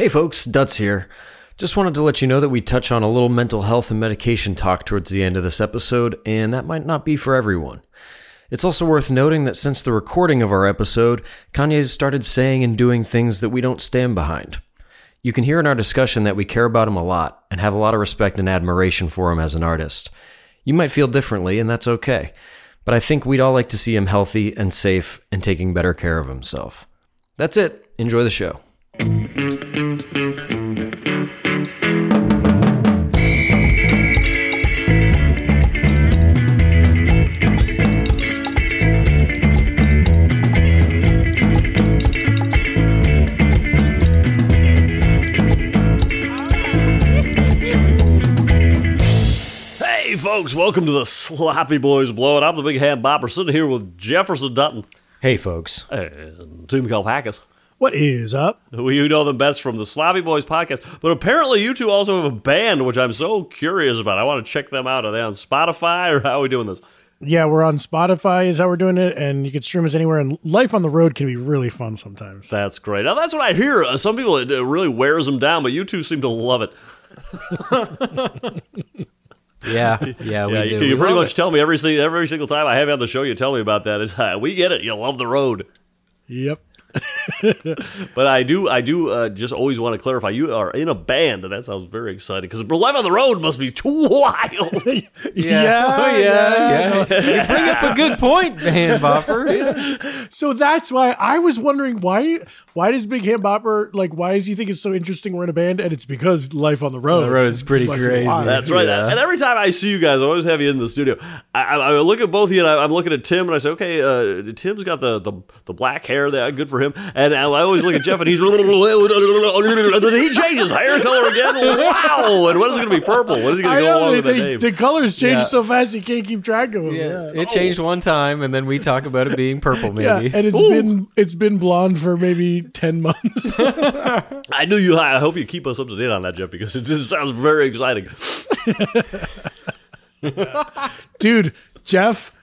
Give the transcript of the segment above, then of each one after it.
Hey folks, Dutz here. Just wanted to let you know that we touch on a little mental health and medication talk towards the end of this episode, and that might not be for everyone. It's also worth noting that since the recording of our episode, Kanye's started saying and doing things that we don't stand behind. You can hear in our discussion that we care about him a lot and have a lot of respect and admiration for him as an artist. You might feel differently, and that's okay. But I think we'd all like to see him healthy and safe and taking better care of himself. That's it. Enjoy the show. Folks, welcome to the Sloppy Boys Blowout. I'm the big hand bopper sitting here with Jefferson Dutton Hey folks. and Tim Kalpakis. What is up? who You know them best from the Sloppy Boys podcast. But apparently, you two also have a band, which I'm so curious about. I want to check them out. Are they on Spotify or how are we doing this? Yeah, we're on Spotify, is how we're doing it, and you can stream us anywhere. And life on the road can be really fun sometimes. That's great. Now, that's what I hear. Uh, Some people, it really wears them down, but you two seem to love it. Yeah, yeah, we Yeah, do. you, We you pretty much it. tell me every, si- every single time I have you on the show, you tell me about that. Is uh, we get it. You love the road. Yep. But I do, I do uh, just always want to clarify. You are in a band, and that sounds very exciting because live on the road must be too wild. Yeah. Oh, yeah, yeah. you bring up a good point, hand bopper. So that's why I was wondering why why does Big Hand Bopper like why does he think it's so interesting we're in a band? And it's because life on the road. The road is pretty crazy. That's right. Yeah. And every time I see you guys, I always have you in the studio. I, I, I look at both of you, and I, I'm looking at Tim, and I say, okay, uh, Tim's got the, the, the black hair. That good for him. And I always look at Jeff, and he's and then he changes hair color again. Wow! And when is it going to be purple? When is he going to go along know with they, that name? the colors change Yeah. so fast you can't keep track of them. Yeah, Yeah. it changed oh. one time, and then we talk about it being purple. maybe. Yeah, Maybe. and it's been it's been blonde for maybe ten months. I knew you. I hope you keep us up to date on that, Jeff, because it just sounds very exciting. Dude, Jeff,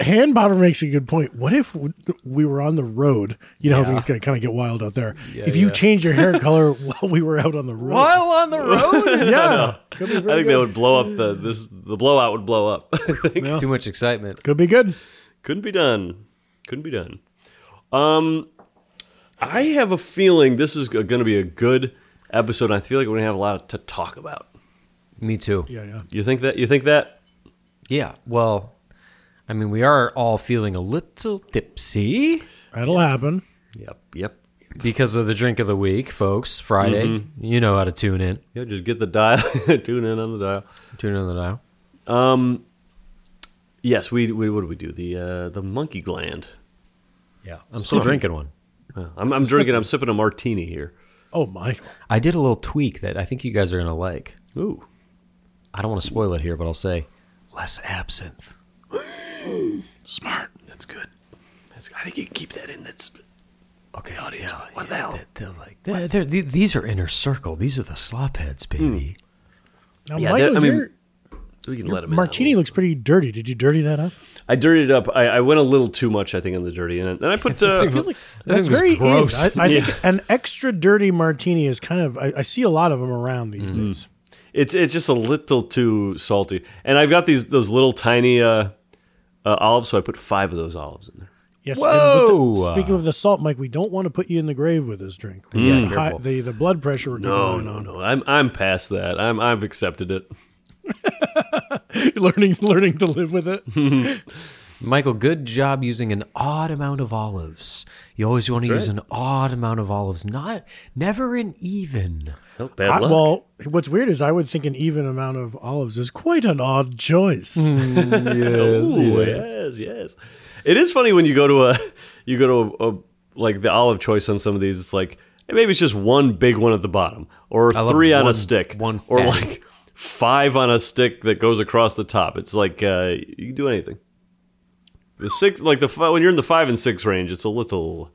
Hand Bopper makes a good point. What if we were on the road? You know, Yeah. it's kind of get wild out there. if you change your hair color while we were out on the road. While on the road, Yeah. Could be, I very think that would blow up the this. The blowout would blow up. too much excitement. Could be good. Couldn't be done. Couldn't be done. Um, I have a feeling this is going to be a good episode. I feel like we're going to have a lot to talk about. Me too. Yeah, yeah. You think that? You think that? Yeah. Well, I mean, we are all feeling a little tipsy That'll happen. Yep. Yep. because of the drink of the week, folks. Friday, you know how to tune in. Yeah. Just get the dial. tune in on the dial. Tune in on the dial. Um. Yes. We. we what do we do? The uh, the monkey gland. Yeah, I'm still Sorry. drinking one. Uh, I'm, I'm drinking. I'm sipping a martini here. Oh, my. I did a little tweak that I think you guys are gonna like. Ooh. I don't want to spoil it here, but I'll say less absinthe. Smart. That's good. That's. I think you can keep that in. That's. Okay, audience, yeah, what yeah, the hell? They're, they're like, they're, they're- th- these are inner circle. These are the slop heads, baby. Now, Yeah, Michael, I mean, We can let him. in martini looks pretty dirty. Did you dirty that up? I dirtied it up. I, I went a little too much, I think, on the dirty, and then I put. Uh, That's very gross. I, I think an extra dirty martini is kind of. I, I see a lot of them around these Mm-hmm. days. it's it's just a little too salty, and I've got these those little tiny uh, uh, olives, so I put five of those olives in there. Yes. Whoa! The, speaking of the salt, Mike, we don't want to put you in the grave with this drink. Yeah, the, careful. the the blood pressure we're No, no, eye no. I'm I'm past that. I'm I've accepted it. learning learning to live with it. Michael, good job using an odd amount of olives. You always want to That's use right. an odd amount of olives, not never an even. Oh, bad I- luck. well, what's weird is I would think an even amount of olives is quite an odd choice. Yes, Ooh, yes, yes. It is funny when you go to a you go to a, a like the olive choice on some of these. It's like maybe it's just one big one at the bottom, or love three on one- a stick, one or like five on a stick that goes across the top. It's like uh, you can do anything. The six, like the when you're in the five and six range, it's a little.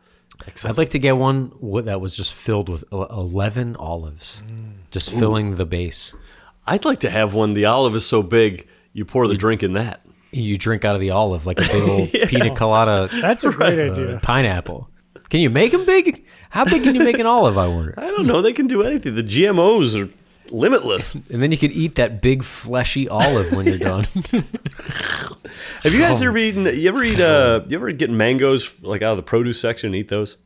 I'd like to get one that was just filled with 11 olives, just filling the base. I'd like to have one. The olive is so big, you pour the drink in that. You drink out of the olive like a big old pina colada That's a great uh, idea. pineapple. Can you make them big? How big can you make an olive? I wonder. I don't know. They can do anything. The GMOs are limitless. And then you could eat that big fleshy olive when you're done. Have you guys ever eaten? You ever eat? Uh, you ever get mangoes like out of the produce section and eat those?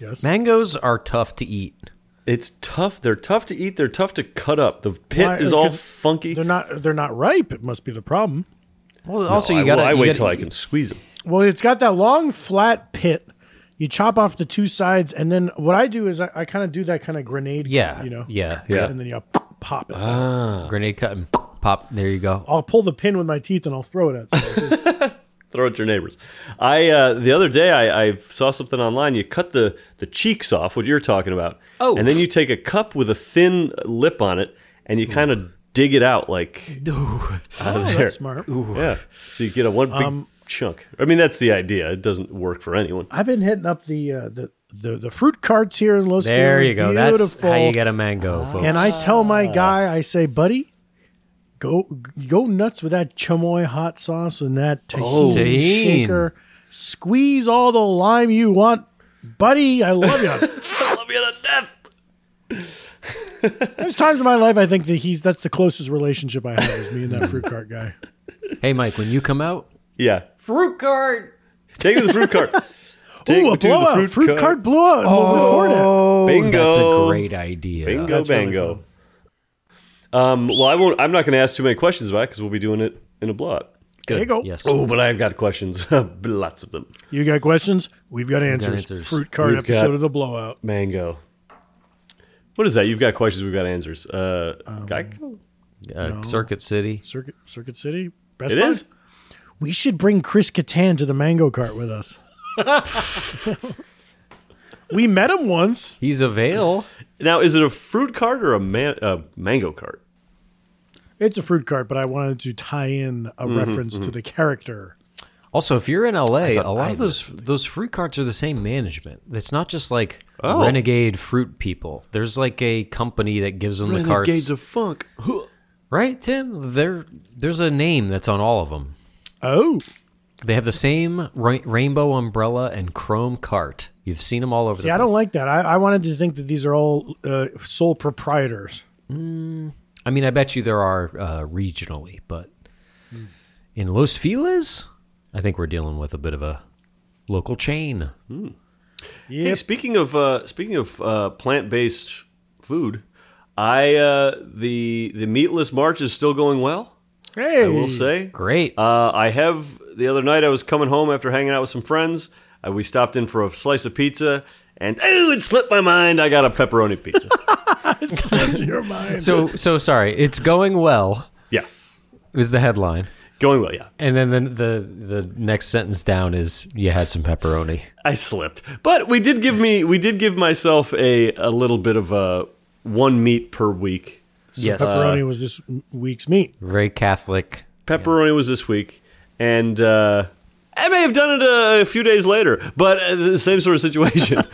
Yes. Mangoes are tough to eat. It's tough. They're tough to eat. They're tough to cut up. The pit Why- is all could- funky. They're not. They're not ripe. It must be the problem. Well, also I, you got to. I wait till I can squeeze them. Well, it's got that long flat pit. You chop off the two sides, and then what I do is I, I kind of do that kind of grenade. Yeah. you know. Yeah. Yeah. And then you pop it. Ah. Grenade cut and pop. There you go. I'll pull the pin with my teeth and I'll throw it at. Throw it at your neighbors. I uh, the other day I, I saw something online. You cut the the cheeks off, what you're talking about. Oh. and then you take a cup with a thin lip on it, and you kind of dig it out like oh, out of there. that's smart. Yeah, so you get a one big Um, chunk. I mean, that's the idea. It doesn't work for anyone. I've been hitting up the uh, the, the the fruit carts here in Los There Feliz. you go. Beautiful. That's how you get a mango, folks. And I tell my guy, I say, buddy, go go nuts with that chamoy hot sauce and that Tajín Oh. Tajín. shaker. Squeeze all the lime you want, buddy. I love you. I love you to death. There's times in my life I think that he's that's the closest relationship I have is me and that fruit cart guy. hey, Mike, when you come out, Yeah, fruit cart. take it to the fruit cart. Take Ooh, a the blowout. Fruit, cart blowout. and We'll record it. Oh, Bingo. That's a great idea. Bingo, That's really bango. um, well, I won't. I'm not going to ask too many questions about it because we'll be doing it in a blowout. There you go. Yes. Oh, but I've got questions, lots of them. You got questions? We've got answers. answers. Fruit cart We've episode of the blowout. Mango. What is that? You've got questions. We've got answers. Uh, Um, Geico. Uh, Circuit City. Circuit Circuit City. Best It Buy? is. We should bring Chris Kattan to the mango cart with us. we met him once. He's a veil. Now, is it a fruit cart or a man, uh, mango cart? It's a fruit cart, but I wanted to tie in a Mm-hmm, reference to the character. Also, if you're in LA, a lot I of those those fruit carts are the same management. It's not just like Oh. renegade fruit people. There's like a company that gives them the carts. Renegades of Funk. right, Tim? There there's a name that's on all of them. Oh, They have the same ra- rainbow umbrella and chrome cart. You've seen them all over see, the I don't like that. I, I wanted to think that these are all uh, sole proprietors. I mean, I bet you there are uh, regionally, but in Los Feliz, I think we're dealing with a bit of a local chain. Yep. Hey, speaking of uh, speaking of uh, plant based food, I uh, the the meatless march is still going well. Hey, I will say. Great. Uh, I have the other night. I was coming home after hanging out with some friends. Uh, we stopped in for a slice of pizza, and oh, it slipped my mind. I got a pepperoni pizza. slipped to your mind. so so sorry. It's going well. yeah, Is the headline. going well. Yeah, And then the, the the next sentence down is you had some pepperoni. I slipped, but we did give me we did give myself a a little bit of a one meat per week. Yes, Pepperoni was this week's meat. very Catholic. Pepperoni was this week, and uh, I may have done it a, a few days later, but uh, the same sort of situation.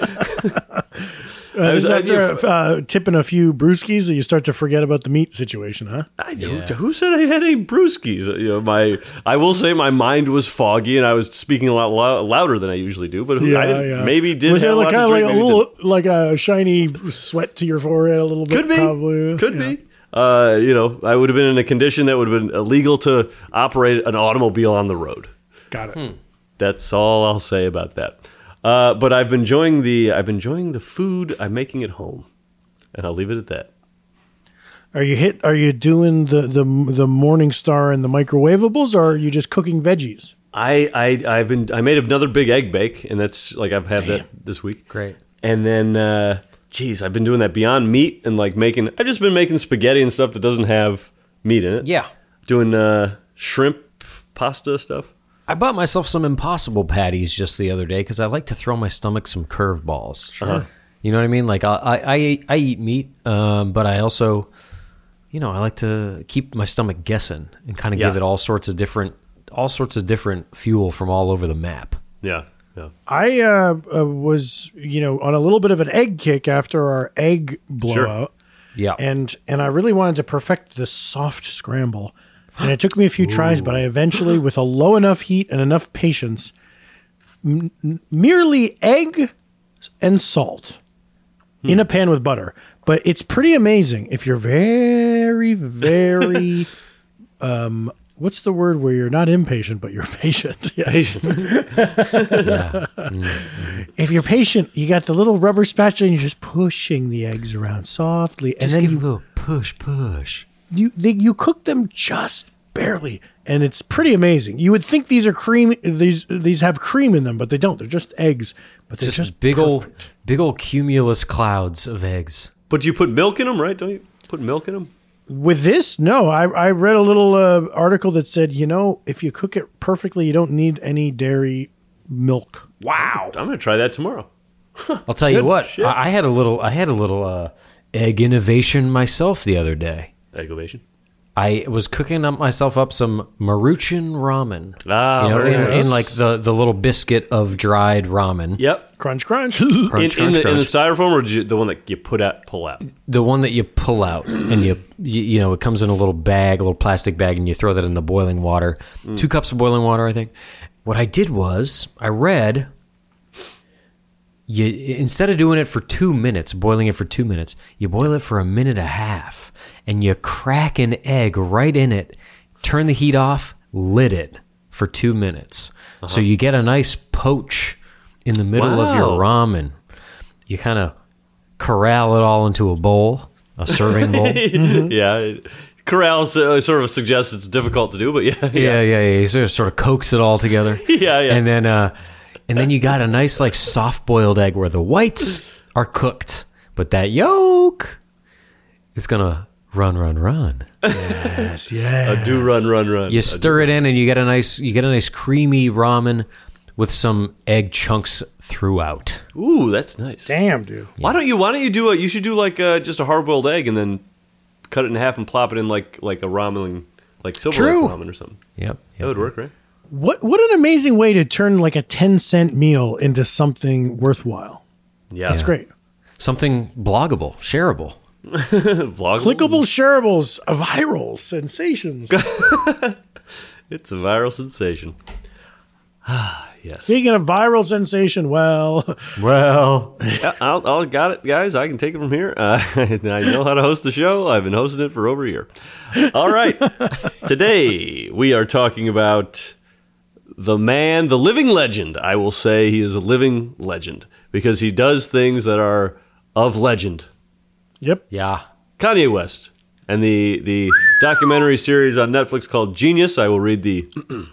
Uh, this is was- I- after uh, tipping a few brewskis that you start to forget about the meat situation, huh? I, who, who said I had any brewskis? Uh, You know, my I will say my mind was foggy, and I was speaking a lot lou- louder than I usually do. But who, I didn't, maybe did Was have there a like kind of like drink, a maybe little like a shiny sweat to your forehead a little bit? Could be. Probably. Could Yeah. be. Uh, you know, I would have been in a condition that would have been illegal to operate an automobile on the road. Got it. That's all I'll say about that. Uh, but I've been enjoying the I've been enjoying the food I'm making at home, and I'll leave it at that. Are you hit? Are you doing the the the Morning Star and the microwavables, or are you just cooking veggies? I, I I've been I made another big egg bake, and that's like I've had that this week. Great. And then, uh, geez, I've been doing that Beyond Meat and like making. I've just been making spaghetti and stuff that doesn't have meat in it. Yeah. Doing uh, shrimp pasta stuff. I bought myself some impossible patties just the other day because I like to throw my stomach some curveballs. Sure. You know what I mean? Like I I, I, eat, I eat meat, um, but I also, you know, I like to keep my stomach guessing and kind of give it all sorts of different, all sorts of different fuel from all over the map. Yeah, yeah. I uh, uh, was you know on a little bit of an egg kick after our egg blowout, Yeah. and and I really wanted to perfect the soft scramble, and it took me a few tries, but I eventually, with a low enough heat and enough patience, m- merely egg and salt in a pan with butter. But it's pretty amazing if you're very, very. um, what's the word where you're not impatient, but you're patient? Yeah. Yeah. Mm-hmm. If you're patient, you got the little rubber spatula and you're just pushing the eggs around softly, and then give you a little push, push. you they, you cook them just barely, and it's pretty amazing. You would think these are cream these these have cream in them, but they don't. They're just eggs, but they're Just, just, big old, big old cumulus clouds of eggs. But you put milk in them, right? Don't you put milk in them? With this, no, I I read a little uh, article that said you know if you cook it perfectly, you don't need any dairy milk. Wow. I'm going to try that tomorrow. I'll tell you what. I, I had a little. I had a little uh, egg innovation myself the other day. Aggravation. I was cooking up myself up some Maruchan ramen. Ah, you know, in, nice. in like the the little biscuit of dried ramen. Yep. Crunch, crunch. Crunch, in, crunch, in, the, in the styrofoam or you, the one that you put out, pull out? the one that you pull out and you, you you know it comes in a little bag a little plastic bag and you throw that in the boiling water two cups of boiling water i think what i did was i read you instead of doing it for two minutes boiling it for two minutes you boil it for a minute and a half and you crack an egg right in it turn the heat off lid it for two minutes so you get a nice poach in the middle of your ramen you kind of corral it all into a bowl, a serving bowl. Yeah. Corral uh, sort of suggests it's difficult to do, but yeah. yeah, yeah, yeah. You sort of, sort of coax it all together. Yeah, yeah. And then, uh, and then you got a nice like soft boiled egg where the whites are cooked, but that yolk is gonna run, run, run. yes, yeah. Uh, do run, run, run. You stir it in, and you get a nice, you get a nice creamy ramen with some egg chunks throughout. Ooh, that's nice. Damn, dude. Why don't you? Why don't you do a? You should do like uh, just a hard boiled egg and then cut it in half and plop it in like like a ramen, like silver True. ramen or something. Yep. That would work, right? What what an amazing way to turn like a ten cent meal into something worthwhile. Yeah, That's great. Something bloggable, shareable. Vlog. Clickable shareables, viral sensations. It's a viral sensation. yes. Speaking of viral sensation, well, Well, I'll, I'll got it, guys. I can take it from here. Uh, I know how to host the show. I've been hosting it for over a year. All right. Today we are talking about the man, the living legend. I will say he is a living legend because he does things that are of legend. Yep. yeah. Kanye West and the the documentary series on Netflix called Jeen-yuhs. I will read the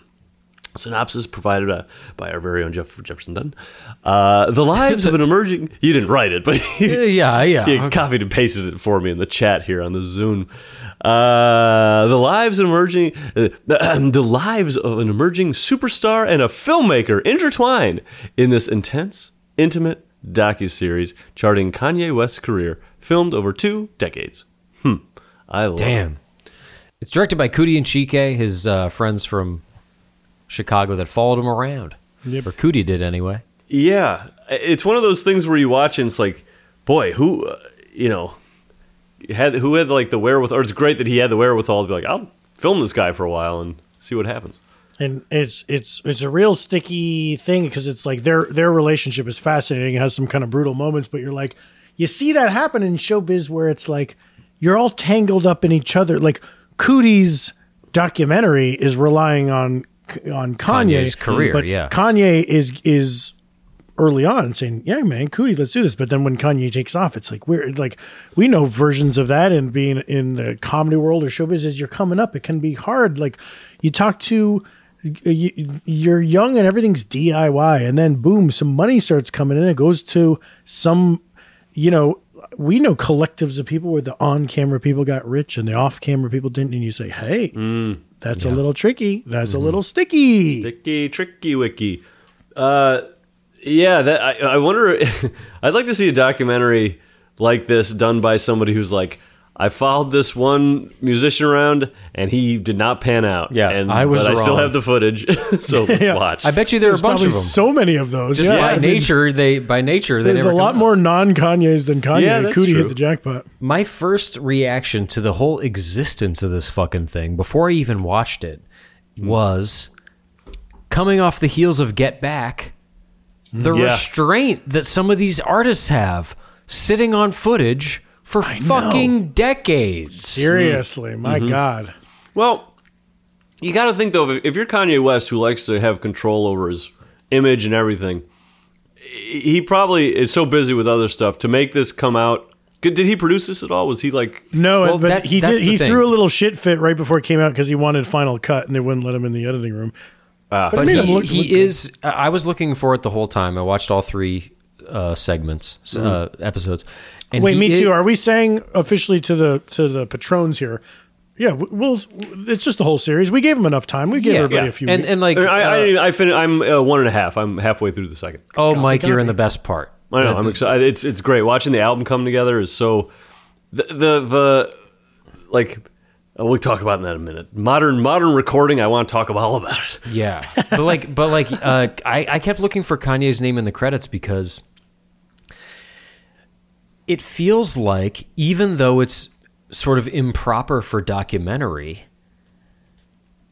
synopsis provided uh, by our very own Jeff Jefferson Dutton. Uh, the lives of an emerging. You didn't write it, but Yeah, yeah. he copied and pasted it for me in the chat here on the Zoom. Uh, the lives of emerging, uh, the lives of an emerging superstar and a filmmaker intertwine in this intense, intimate docu series charting Kanye West's career, filmed over two decades. Hmm, I love. Damn. It's directed by Coodie and Chike, his uh, friends from Chicago that followed him around. Yep. Or Coodie did anyway. Yeah, it's one of those things where you watch and it's like, boy, who, uh, you know, had who had like the wherewithal. Or it's great that he had the wherewithal to be like, I'll film this guy for a while and see what happens. And it's it's it's a real sticky thing because it's like their their relationship is fascinating. It has some kind of brutal moments, but you're like, you see that happen in showbiz where it's like you're all tangled up in each other. Like Coodie's documentary is relying on on Kanye, Kanye's career, but yeah. Kanye is is early on saying, "Yeah, man, Coodie, let's do this." But then when Kanye takes off, it's like we're like we know versions of that, and being in the comedy world or showbiz as you're coming up, it can be hard. Like you talk to you, you're young and everything's DIY, and then boom, some money starts coming in. It goes to some, you know. We know collectives of people where the on-camera people got rich and the off-camera people didn't, and you say, "Hey, that's a little tricky. That's a little sticky." Sticky, tricky, wicky. Uh, yeah, that I, I wonder. I'd like to see a documentary like this done by somebody who's like, I followed this one musician around and he did not pan out. Yeah, and I was but I still have the footage, so let's Yeah. watch. I bet you there are a bunch of them. so many of those. Just yeah, by I mean, nature, they by nature they There's never a lot come more non Kanye's than Kanye. Yeah, Coodie true. hit the jackpot. My first reaction to the whole existence of this fucking thing before I even watched it hmm. was coming off the heels of Get Back. the hmm. Yeah. restraint that some of these artists have sitting on footage for fucking decades. Seriously, my Mm-hmm. God. Well, you got to think though, if, if you're Kanye West, who likes to have control over his image and everything, he probably is so busy with other stuff to make this come out. Did he produce this at all? Was he like? No, Well, but that- he did. He thing. threw a little shit fit right before it came out because he wanted Final Cut and they wouldn't let him in the editing room. Ah. But But he, look- he look is. I I was looking for it the whole time. I watched all three uh, segments, s- uh, episodes. And. Wait, me is- too. Are we saying officially to the to the patrons here? Yeah, w- we'll. It's just the whole series. We gave them enough time. We gave Yeah, everybody yeah. a few. and weeks. and like, I, uh, I, I fin- I'm uh, one and a half. I'm halfway through the second. oh, Mike, you're in the best part. I know. I'm excited. It's it's great watching the album come together. Is so the the, the like. uh, we'll talk about that in a minute. Modern modern recording. I want to talk about all about it. Yeah, but like, but like, uh, I I kept looking for Kanye's name in the credits because it feels like even though it's sort of improper for documentary,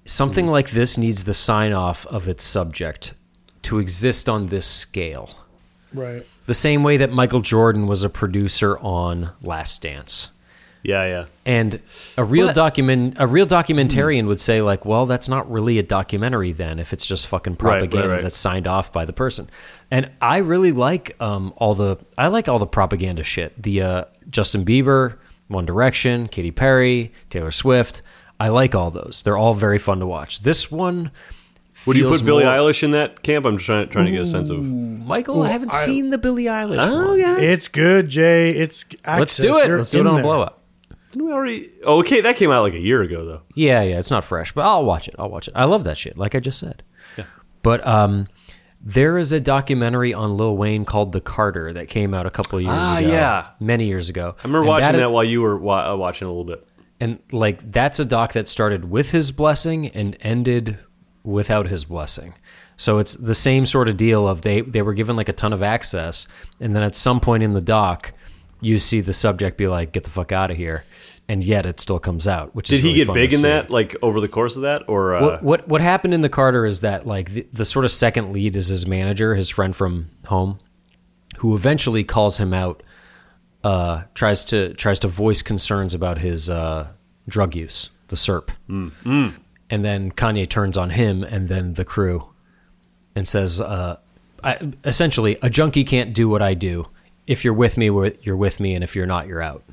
something hmm. like this needs the sign off of its subject to exist on this scale. right. The same way that Michael Jordan was a producer on Last Dance. Yeah, yeah. And a real But- document, a real documentarian hmm. would say, like, well, that's not really a documentary then, if it's just fucking Right, right, propaganda right. that's signed off by the person. And I really like um, all the, I like all the propaganda shit. The uh, Justin Bieber, One Direction, Katy Perry, Taylor Swift. I like all those. They're all very fun to watch. This one. Would you feels put Billie Eilish in that camp? I'm just trying trying to get a sense of. Michael, I haven't I- seen the Billie Eilish. Oh one. yeah. It's good, Jay. It's Let's do it. You're Let's do it on a there. blow up. Didn't we already? Oh, okay, that came out like a year ago though. Yeah, yeah, it's not fresh, but I'll watch it. I'll watch it. I love that shit, like I just said. Yeah. But um, there is a documentary on Lil Wayne called The Carter that came out a couple of years Ah, ago. yeah. many years ago. I remember And watching that, that, while you were wa- uh, watching a little bit. and like that's a doc that started with his blessing and ended without his blessing. So it's the same sort of deal of they they were given like a ton of access, and then at some point in the doc, you see the subject be like, "Get the fuck out of here," and yet it still comes out. Which Did he get big in see. that, like over the course of that, or uh, What, what what happened in the Carter is that like the, the sort of second lead is his manager, his friend from home, who eventually calls him out, uh, tries to tries to voice concerns about his uh, drug use, the syrup, and then Kanye turns on him and then the crew, and says, uh, I, essentially, a junkie can't do what I do. If you're with me, you're with me, and if you're not, you're out.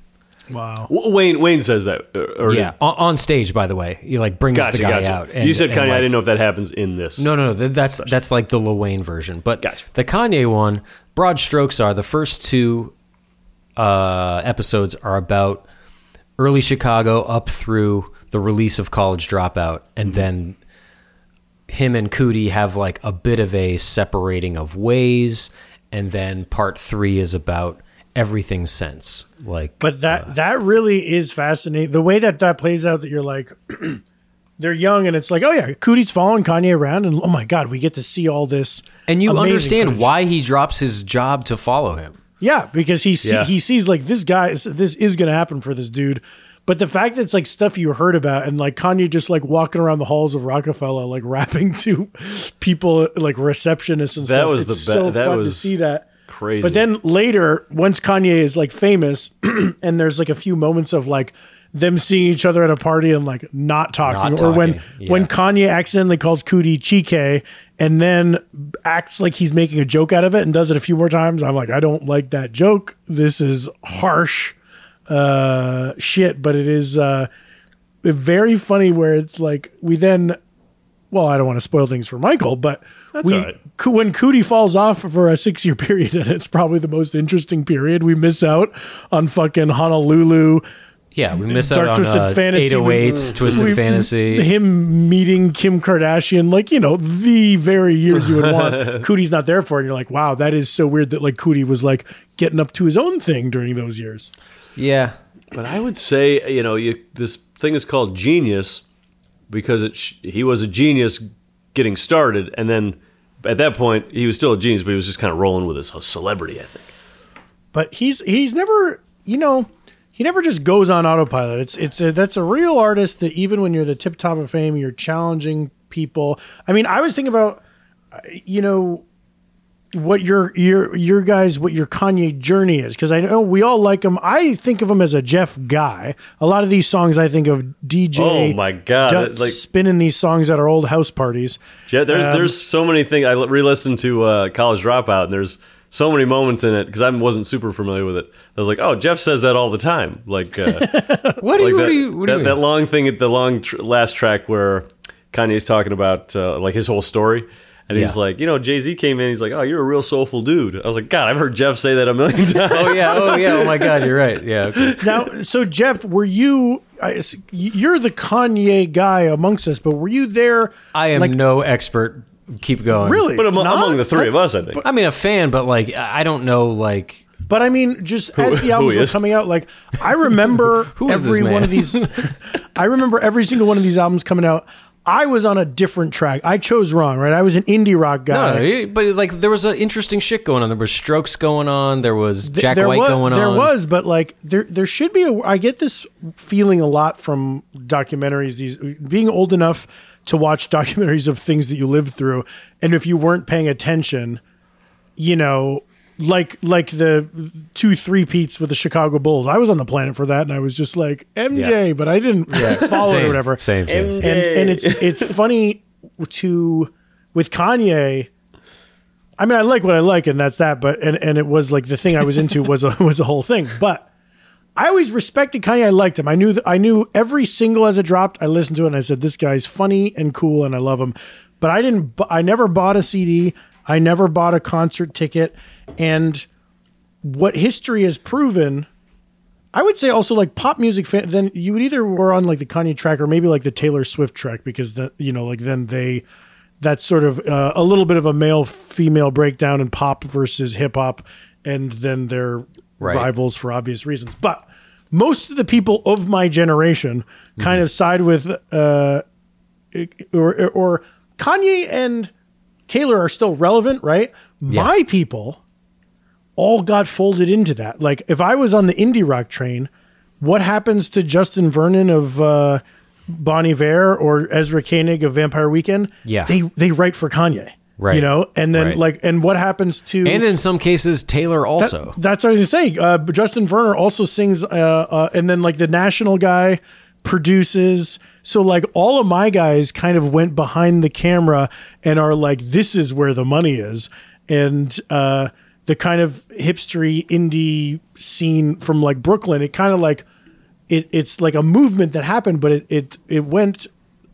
Wow. Wayne Wayne says that? uh, Or Yeah, on, on stage, by the way, he like brings gotcha, the guy gotcha. out. you said and, Kanye. I didn't know if that happens in this. No, no, no. th- That's that's like the Lil Wayne version. But Gotcha. the Kanye one, broad strokes are the first two uh, episodes are about early Chicago up through the release of College Dropout, and Mm-hmm. then him and Coodie have like a bit of a separating of ways, and then part three is about everything since. Like, But that uh, that really is fascinating. The way that that plays out, that you're like, they're young, and it's like, oh yeah, Coodie's following Kanye around, and oh my god, we get to see all this. and you understand footage. why he drops his job to follow him. Yeah, because he see, Yeah. he sees like this guy. is- This is going to happen for this dude. But the fact that it's like stuff you heard about, and like Kanye just like walking around the halls of Roc-A-Fella, like rapping to people, like receptionists and That stuff. was it's the be- so that fun to was see that. Crazy. But then later, once Kanye is like famous, and there's like a few moments of like them seeing each other at a party and like not talking, Not or when talking, when. Kanye accidentally calls Coodie Chike and then acts like he's making a joke out of it and does it a few more times. I'm like, I don't like that joke. This is harsh uh, shit, but it is uh, very funny. Where it's like we then. Well, I don't want to spoil things for Michael, but we all right. Co- when Coodie falls off for a six year period, and it's probably the most interesting period, we miss out on fucking Honolulu. Yeah, we miss Dark out on Twisted uh, Fantasy. 808s, Twisted We- Fantasy. Him meeting Kim Kardashian, like, you know, the very years you would want. Coodie's not there for it. And you're like, wow, that is so weird that like Coodie was like getting up to his own thing during those years. Yeah, But I would say, you know, you, this thing is called genius because it sh- he was a genius getting started, and then at that point he was still a genius, but he was just kind of rolling with his celebrity. I think. But he's he's never, you know, he never just goes on autopilot. It's it's a, that's a real artist that even when you're the tip top of fame, you're challenging people. I mean, I was thinking about, uh, you know, what your your your guys what your Kanye journey is because I know we all like him. I think of him as a Jeff guy. A lot of these songs I think of DJ. Oh my God, Dutz like- spinning these songs at our old house parties. Yeah, there's Um, there's so many things. I re-listened to uh, College Dropout, and there's so many moments in it because I wasn't super familiar with it. I was like, oh, Jeff says that all the time. Like, uh, What do like you? that, what do you? What do that, you that long thing at the long tr- last track where Kanye's talking about uh, like his whole story. And he's like, you know, Jay Z came in. He's like, oh, you're a real soulful dude. I was like, God, I've heard Jeff say that a million times. Oh yeah. Oh yeah. Oh my God. You're right. Yeah. Okay. Now, so Jeff, were you? I- You're the Kanye guy amongst us, but were you there? I am Like- no expert. Keep going. Really, But among, Not? among the three of us, I think. I mean, a fan, but like, I don't know. Like, But I mean, just as the albums he were coming out, like I remember Who is every one of these. I remember every single one of these albums coming out. I was on a different track. I chose wrong, right? I was an indie rock guy. no, but like, there was interesting shit going on. There was Strokes going on. There was Jack there White was, going There on. There was, but like there there should be a I get this feeling a lot from documentaries these being old enough to watch documentaries of things that you lived through and if you weren't paying attention, you know, like like the two three peats with the Chicago Bulls. I was on the planet for that and I was just like MJ, Yeah. but I didn't follow it or whatever. Same. Same. same. And and it's it's funny to with Kanye I mean, I like what I like, and that's that. But and, and it was like the thing I was into was a was a whole thing. But I always respected Kanye. I liked him. I knew that I knew every single as it dropped. I listened to it and I said, "This guy's funny and cool, and I love him." But I didn't. bu- I never bought a CD. I never bought a concert ticket. And what history has proven, I would say also like pop music fan. Then you would either were on like the Kanye track or maybe like the Taylor Swift track because the you know like then they that's sort of uh, a little bit of a male female breakdown in pop versus hip hop, and then they're Right. rivals for obvious reasons. But most of the people of my generation kind of side with uh, or or Kanye and Taylor are still relevant, right? My people all got folded into that. Like if I was on the indie rock train, what happens to Justin Vernon of uh, Bon Iver or Ezra Koenig of Vampire Weekend? Yeah. they they write for Kanye, Right. You know, and then Right. like, and what happens to and in some cases, Taylor also. that's what I was gonna say. Uh, Justin Vernon also sings, uh, uh, and then like the national guy produces. So like all of my guys kind of went behind the camera and are like, this is where the money is, and uh, the kind of hipstery indie scene from like Brooklyn. It kind of like it, it's like a movement that happened, but it it it went.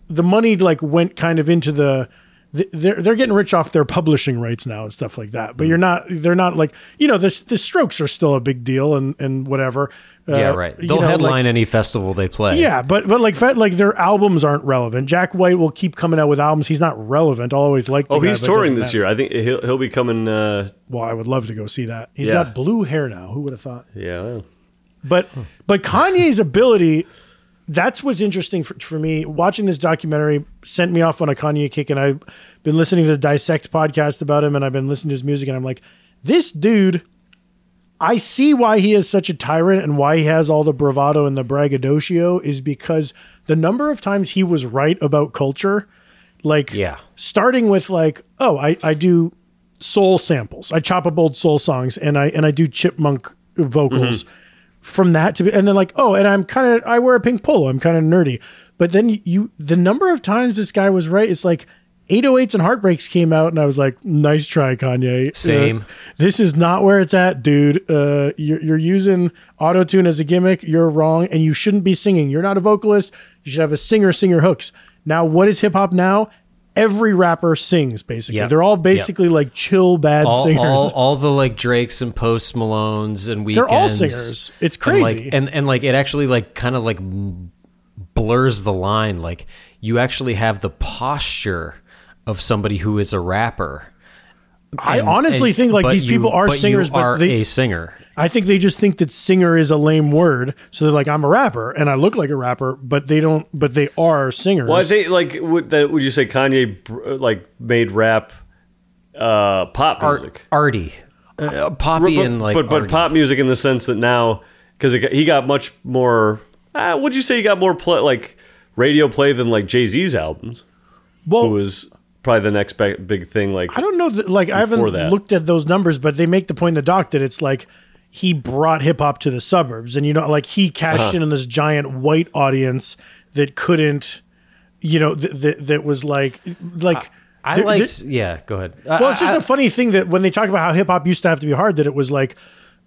The money like went kind of into the th- they're they're getting rich off their publishing rights now and stuff like that. But Mm. you're not they're not like you know the the Strokes are still a big deal and and whatever. Uh, yeah, right. They'll know, headline like- any festival they play. yeah, but but like fa- like their albums aren't relevant. Jack White will keep coming out with albums. He's not relevant. I'll always like. Oh, guy, he's touring this matter. year. I think he'll he'll be coming. Uh, Well, I would love to go see that. He's Yeah. got blue hair now. Who would have thought? yeah, well, But but Kanye's ability, that's what's interesting for, for me. Watching this documentary sent me off on a Kanye kick, and I've been listening to the Dissect podcast about him, and I've been listening to his music, and I'm like, this dude. I see why he is such a tyrant and why he has all the bravado and the braggadocio is because the number of times he was right about culture, like Yeah. starting with like, oh, I, I do soul samples. I chop up old soul songs and I and I do chipmunk vocals mm-hmm. From that to be and then like, oh, and I'm kind of I wear a pink polo. I'm kind of nerdy. But then you the number of times this guy was right, it's like 808s and Heartbreaks came out, and I was like, "Nice try, Kanye." Same. Uh, this is not where it's at, dude. Uh, you're, you're using auto tune as a gimmick. You're wrong, and you shouldn't be singing. You're not a vocalist. You should have a singer singer hooks. Now, what is hip hop now? Every rapper sings basically. Yep. They're all basically like chill bad all, singers. all, all the like Drakes and Post Malones and Weeknds. They're all singers. It's And, like- crazy. and and like it actually like kind of like blurs the line. Like you actually have the posture of somebody who is a rapper. I honestly and- think like these you- people are but singers, but they are they, a singer. I think they just think that singer is a lame word. So they're like, I'm a rapper and I look like a rapper, but they don't. But they are singers. well, I think like would that would you say Kanye like made rap uh, pop Art, music? arty, uh, poppy, but, and like but but arty. pop music in the sense that now because he got much more. Uh, would you say he got more play like radio play than like Jay Z's albums? well, Who was probably the next big, big thing. Like I don't know. That, like I haven't that. looked at those numbers, but they make the point in the doc that it's like he brought hip hop to the suburbs, and you know, like he cashed Uh-huh. in on this giant white audience that couldn't, you know, th- th- that was like, like. I there- liked. there- yeah, go ahead. well, it's just a funny thing that when they talk about how hip hop used to have to be hard, that it was like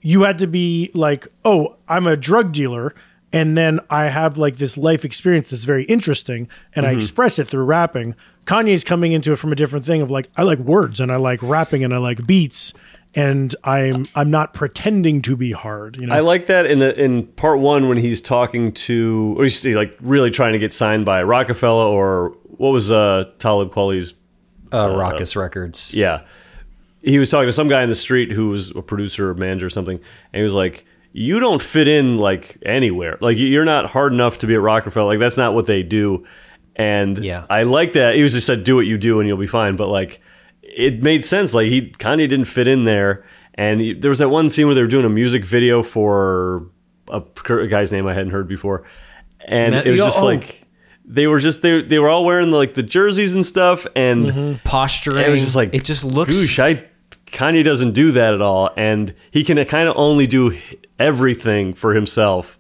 you had to be like, oh, I'm a drug dealer, and then I have like this life experience that's very interesting, and Mm-hmm. I express it through rapping. Kanye's coming into it from a different thing of like, I like words and I like rapping and I like beats, and I'm I'm not pretending to be hard. You know, I like that in the in part one when he's talking to, or he's like really trying to get signed by Roc-A-Fella or what was uh, Talib Kweli's uh, Rawkus Records. Yeah. He was talking to some guy in the street who was a producer or manager or something, and he was like, You don't fit in like anywhere. Like you're not hard enough to be at Roc-A-Fella. Like that's not what they do. And Yeah. I like that. He was just said, Do what you do and you'll be fine. But like it made sense. Like he Kanye didn't fit in there. And he, there was that one scene where they were doing a music video for a, a guy's name I hadn't heard before. And it was just oh. like they were just they they were all wearing like the jerseys and stuff and mm-hmm. Posturing. it was just like it just looks. Goosh, I Kanye doesn't do that at all, and he can kind of only do everything for himself.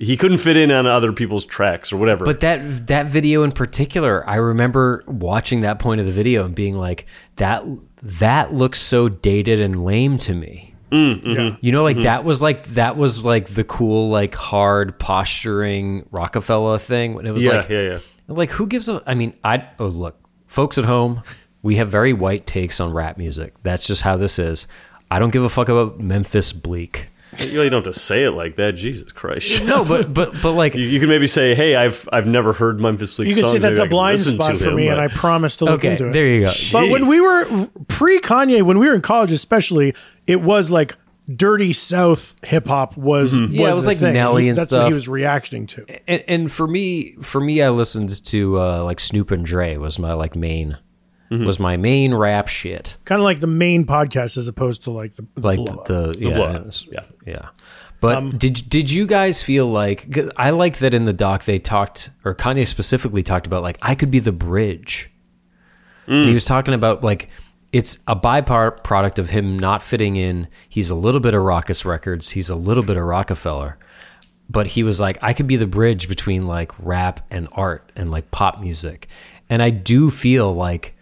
He couldn't fit in on other people's tracks or whatever. But that that video in particular, I remember watching that point of the video and being like, that that looks so dated and lame to me. Mm, mm-hmm. yeah. You know, like mm-hmm. that was like that was like the cool, like hard posturing Roc-A-Fella thing. When it was yeah, like, yeah, yeah. like who gives a? I mean, I oh look, folks at home, we have very white takes on rap music. That's just how this is. I don't give a fuck about Memphis Bleek. You really don't have to say it like that. Jesus Christ. No, but but but like You, you can maybe say, "Hey, I've I've never heard Memphis Bleek You can songs. say that's Maybe I a can blind spot for him," me, and I promise to look okay, into it. there you go. But when we were pre Kanye, when we were in college, especially, it was like dirty South hip hop was Mm-hmm. Yeah, it was was the like thing. Nelly and That's what stuff. he was reacting to. and, and for me for me i listened to uh like snoop and dre was my like main Mm-hmm. was my main rap shit Kind of like the main podcast as opposed to like the like blow up. the, yeah, blow-up, yeah. yeah but Um, did did you guys feel like i like that in the doc they talked or kanye specifically talked about like i could be the bridge and Mm. he was talking about like it's a byproduct of him not fitting in he's a little bit of Rawkus records he's a little bit of Roc-A-Fella but he was like i could be the bridge between like rap and art and like pop music and i do feel like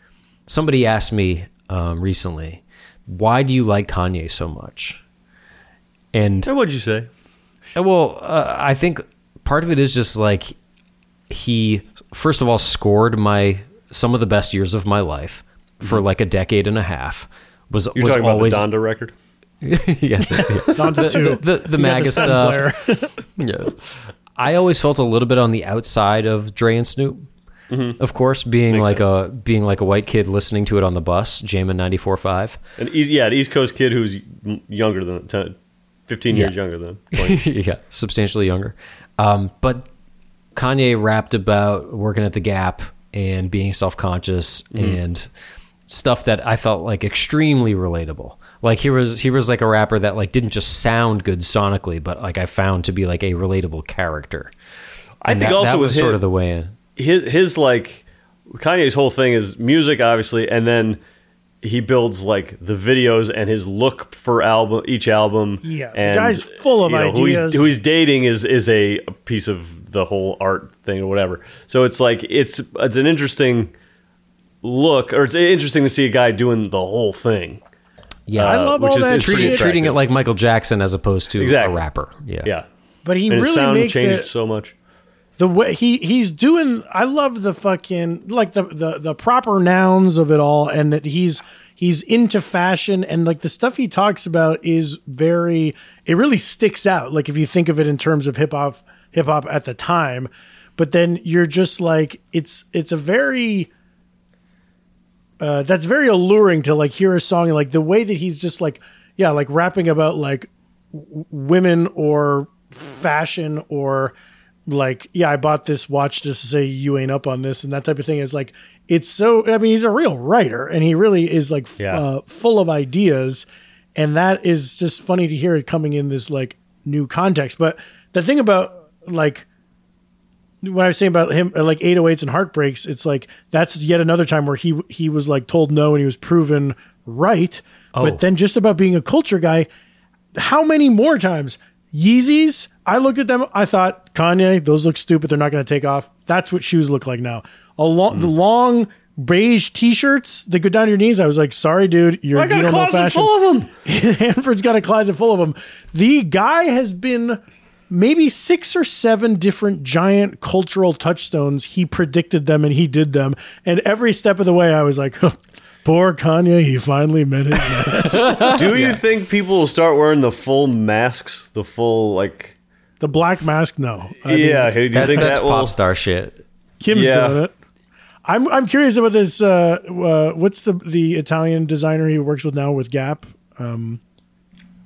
somebody asked me um, recently why do you like kanye so much and Hey, what'd you say? uh, Well, uh, I think part of it is just like he first of all scored my some of the best years of my life for like a decade and a half. Was Mm-hmm. You're was talking always about the Donda record. yeah, yeah. Down to the, the, the, the MAGA sound stuff. yeah. I always felt a little bit on the outside of Dre and Snoop. Of course, being Mm-hmm. Makes like a being like a white kid listening to it on the bus, jamming 94.5. An easy, yeah, an East Coast kid who's younger than 10, 15 years younger than. yeah, substantially younger. Um, but Kanye rapped about working at the Gap and being self conscious and stuff that I felt like extremely relatable. Like he was he was like a rapper that like didn't just sound good sonically, but like I found to be like a relatable character. I think that, also that was sort of the way in. His his like Kanye's whole thing is music, obviously, and then he builds like the videos and his look for album each album. Yeah, the and, guy's full of Who he's, ideas. who he's dating is is a, a piece of the whole art thing or whatever. So it's like it's it's an interesting look, or it's interesting to see a guy doing the whole thing. Yeah, uh, I love all that pretty shit. treating it like Michael Jackson as opposed to Exactly. a rapper. Yeah, Yeah, But he and his really sound makes changes it so much. The way he he's doing i love the fucking like the, the the proper nouns of it all and that he's he's into fashion and like the stuff he talks about is very it really sticks out like if you think of it in terms of hip hop hip hop at the time. But then you're just like it's it's a very uh, that's very alluring to like hear a song and like the way that he's just like yeah like rapping about like w- women or fashion or like yeah i bought this watch just to say you ain't up on this and that type of thing is like it's so i mean he's a real writer and he really is like f- Yeah. uh, full of ideas and that is just funny to hear it coming in this like new context but the thing about like when I was saying about him, like 808s and heartbreaks, it's like that's yet another time where he he was like told no and he was proven right. Oh. But then just about being a culture guy, how many more times? Yeezys, I looked at them, I thought, Kanye, those look stupid. They're not going to take off. That's what shoes look like now. A long, hmm. the long beige t-shirts that go down to your knees. I was like, sorry, dude, you're I got you a don't know closet fashion. full of them. Hanford's got a closet full of them. The guy has been maybe six or seven different giant cultural touchstones. He predicted them and he did them. And every step of the way, I was like, poor Kanye, he finally met his match. Do you think people will start wearing the full masks, the full like? the black mask, no. I mean, yeah, do you That's, think that's that will? pop star shit. Kim's Yeah. doing it. I'm I'm curious about this. Uh, uh, what's the the Italian designer he works with now with Gap? um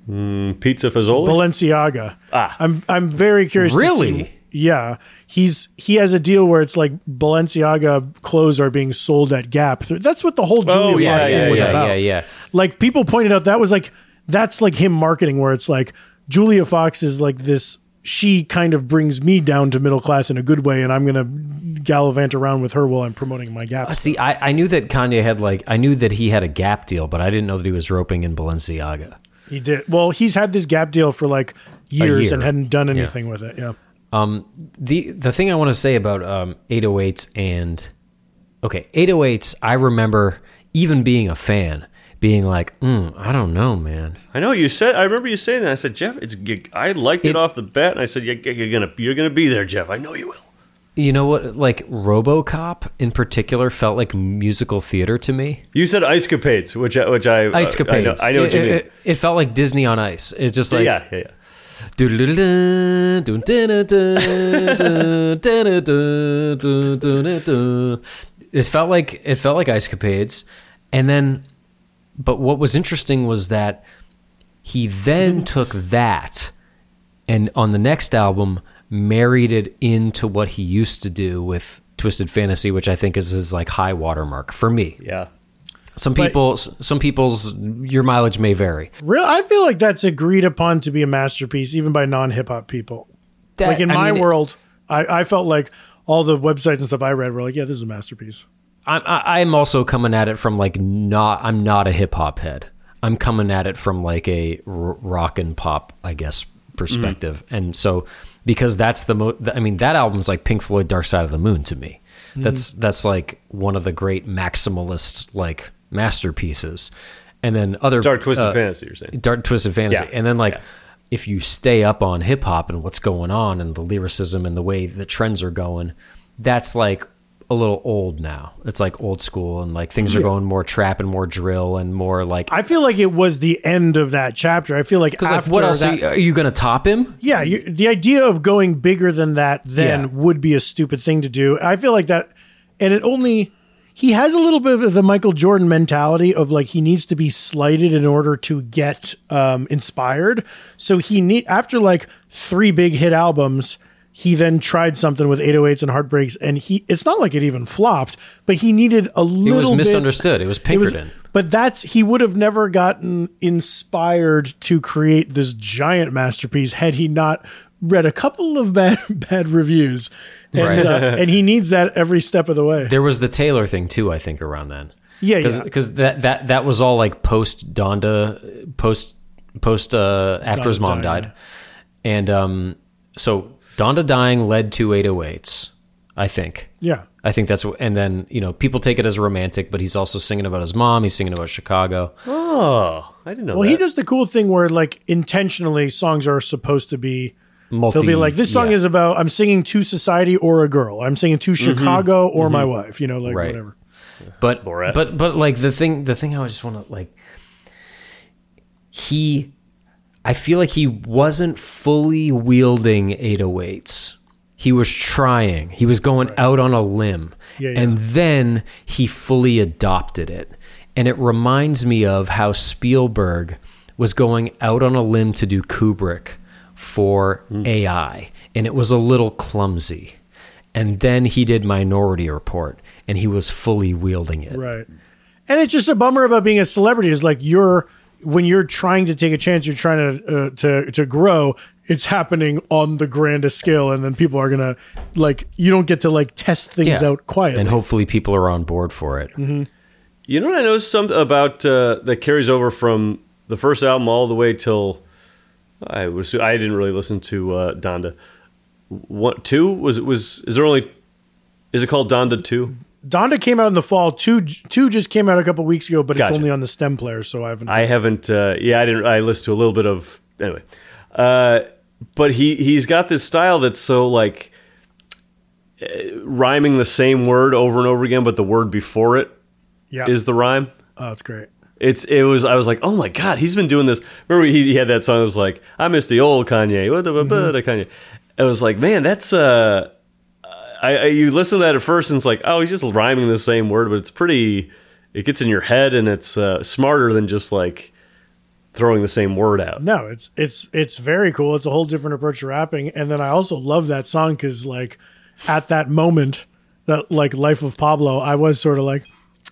Pizza Fazoli. Balenciaga. Ah. I'm I'm very curious. to Really? Yeah, he's he has a deal where it's like Balenciaga clothes are being sold at Gap. That's what the whole oh, Julia Oh, yeah, Fox yeah, thing was yeah, about. yeah, yeah. Like people pointed out that was like that's like him marketing where it's like Julia Fox is like this. She kind of brings me down to middle class in a good way, and I'm gonna gallivant around with her while I'm promoting my Gap. Uh, see, I, I knew that Kanye had like I knew that he had a Gap deal, but I didn't know that he was roping in Balenciaga. He did well. He's had this Gap deal for like years year. and hadn't done anything with it. Yeah. The the thing I want to say about um, 808s and okay 808s I remember even being a fan being like mm, I don't know man I know you said. I remember you saying that. I said, Jeff, it's. I liked it, It- off the bat, and I said, "You- you're gonna, you're gonna be there, Jeff. I know you will. you know what like RoboCop in particular felt like musical theater to me You said ice capades, which, I- which I, ice uh, I know, capades I know what it, you mean. it, it felt like Disney on ice it's just like yeah, yeah, yeah. It felt like it felt like Ice Capades, and then, but what was interesting was that he then took that, and on the next album married it into what he used to do with Twisted Fantasy, which I think is his like high watermark for me. yeah. Some But- people, some people's your mileage may vary. Real, I feel like that's agreed upon to be a masterpiece, even by non hip hop people. That- like in I my mean, world, I, I felt like all the websites and stuff I read were like, yeah, this is a masterpiece. I'm I- I'm also coming at it from like not I'm not a hip hop head. I'm coming at it from like a r- rock and pop, I guess, perspective. Mm. And so because that's the mo I mean that album's like Pink Floyd Dark Side of the Moon to me. Mm-hmm. That's that's like one of the great maximalist like masterpieces. And then other Dark Twisted uh, Fantasy, you're saying. Dark Twisted Fantasy. Yeah. And then like Yeah. if you stay up on hip hop and what's going on and the lyricism and the way the trends are going, that's like a little old now. It's like old school and like things are going more trap and more drill and more like I feel like it was the end of that chapter. I feel like after like what else that, are you, are you going to top him? yeah, you, the idea of going bigger than that then Yeah. would be a stupid thing to do. I feel like that, and it only he has a little bit of the Michael Jordan mentality of like he needs to be slighted in order to get um, inspired. So he need after like three big hit albums. He then tried something with 808s and heartbreaks, and he it's not like it even flopped, but he needed a It little was bit misunderstood. It was it was- Pinkerton. but that's he would have never gotten inspired to create this giant masterpiece had he not read a couple of bad bad reviews, and Right. uh, and he needs that every step of the way. there was the Taylor thing too, I think around then. Yeah, Cause, yeah. 'cause that, that, that was all like post Donda, post, post, uh, after his mom dying, died. And, um, so Donda dying led to 808s, I think. Yeah, I think that's what, and then, you know, people take it as romantic, but he's also singing about his mom. He's singing about Chicago. Oh, I didn't know well, that. he does the cool thing where like intentionally songs are supposed to be. Multi, They'll be like, this song yeah. is about I'm singing to society or a girl. I'm singing to mm-hmm. Chicago or my mm-hmm. wife. You know, like Right. whatever. but Borat. but but like the thing the thing I just want to like he I feel like he wasn't fully wielding 808s. He was trying. He was going out on a limb. Yeah, yeah. And then he fully adopted it. And it reminds me of how Spielberg was going out on a limb to do Kubrick for Hmm. AI. And it was a little clumsy. And then he did Minority Report and he was fully wielding it. Right. And it's just a bummer about being a celebrity is like you're when you're trying to take a chance, you're trying to uh, to to grow. it's happening on the grandest scale, and then people are gonna like you don't get to like test things Yeah. out quietly. and hopefully people are on board for it. You know what I noticed some about uh, that carries over from the first album all the way till I was I didn't really listen to uh, Donda. What two was it was is there only is it called Donda two? Donda came out in the fall. Two two just came out a couple weeks ago, but Gotcha. it's only on the stem player, so I haven't. I haven't. Uh, yeah, I didn't. I listened to a little bit of anyway. Uh, but he he's got this style that's so like uh, rhyming the same word over and over again, but the word before it yeah, is the rhyme. oh, that's great. It's it was I was like oh my god he's been doing this. Remember he, he had that song. It was like I miss the old Kanye. What the Mm-hmm. Kanye? It was like man that's uh I, I you listen to that at first and it's like oh he's just rhyming the same word, but it's pretty. It gets in your head and it's uh, smarter than just like throwing the same word out. No, it's it's it's very cool. It's a whole different approach to rapping, and then I also love that song because like at that moment, that like Life of Pablo, I was sort of like.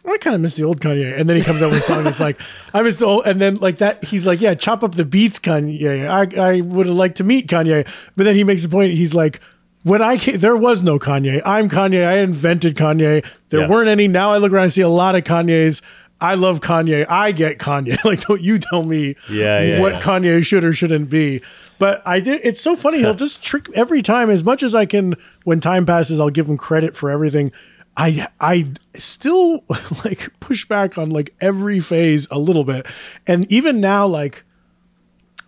I kind of miss the old Kanye, and then he comes out with a song. It's like I miss the old, and then like that, he's like, "Yeah, chop up the beats, Kanye." I I would have liked to meet Kanye, but then he makes a point. He's like, "When I came, there was no Kanye. I'm Kanye. I invented Kanye. There Yeah. weren't any. Now I look around and see a lot of Kanyes. I love Kanye. I get Kanye. Like, don't you tell me Yeah, yeah, what. Kanye should or shouldn't be. But I did. It's so funny. He'll just trick every time. As much as I can, when time passes, I'll give him credit for everything. I I still like push back on like every phase a little bit, and even now, like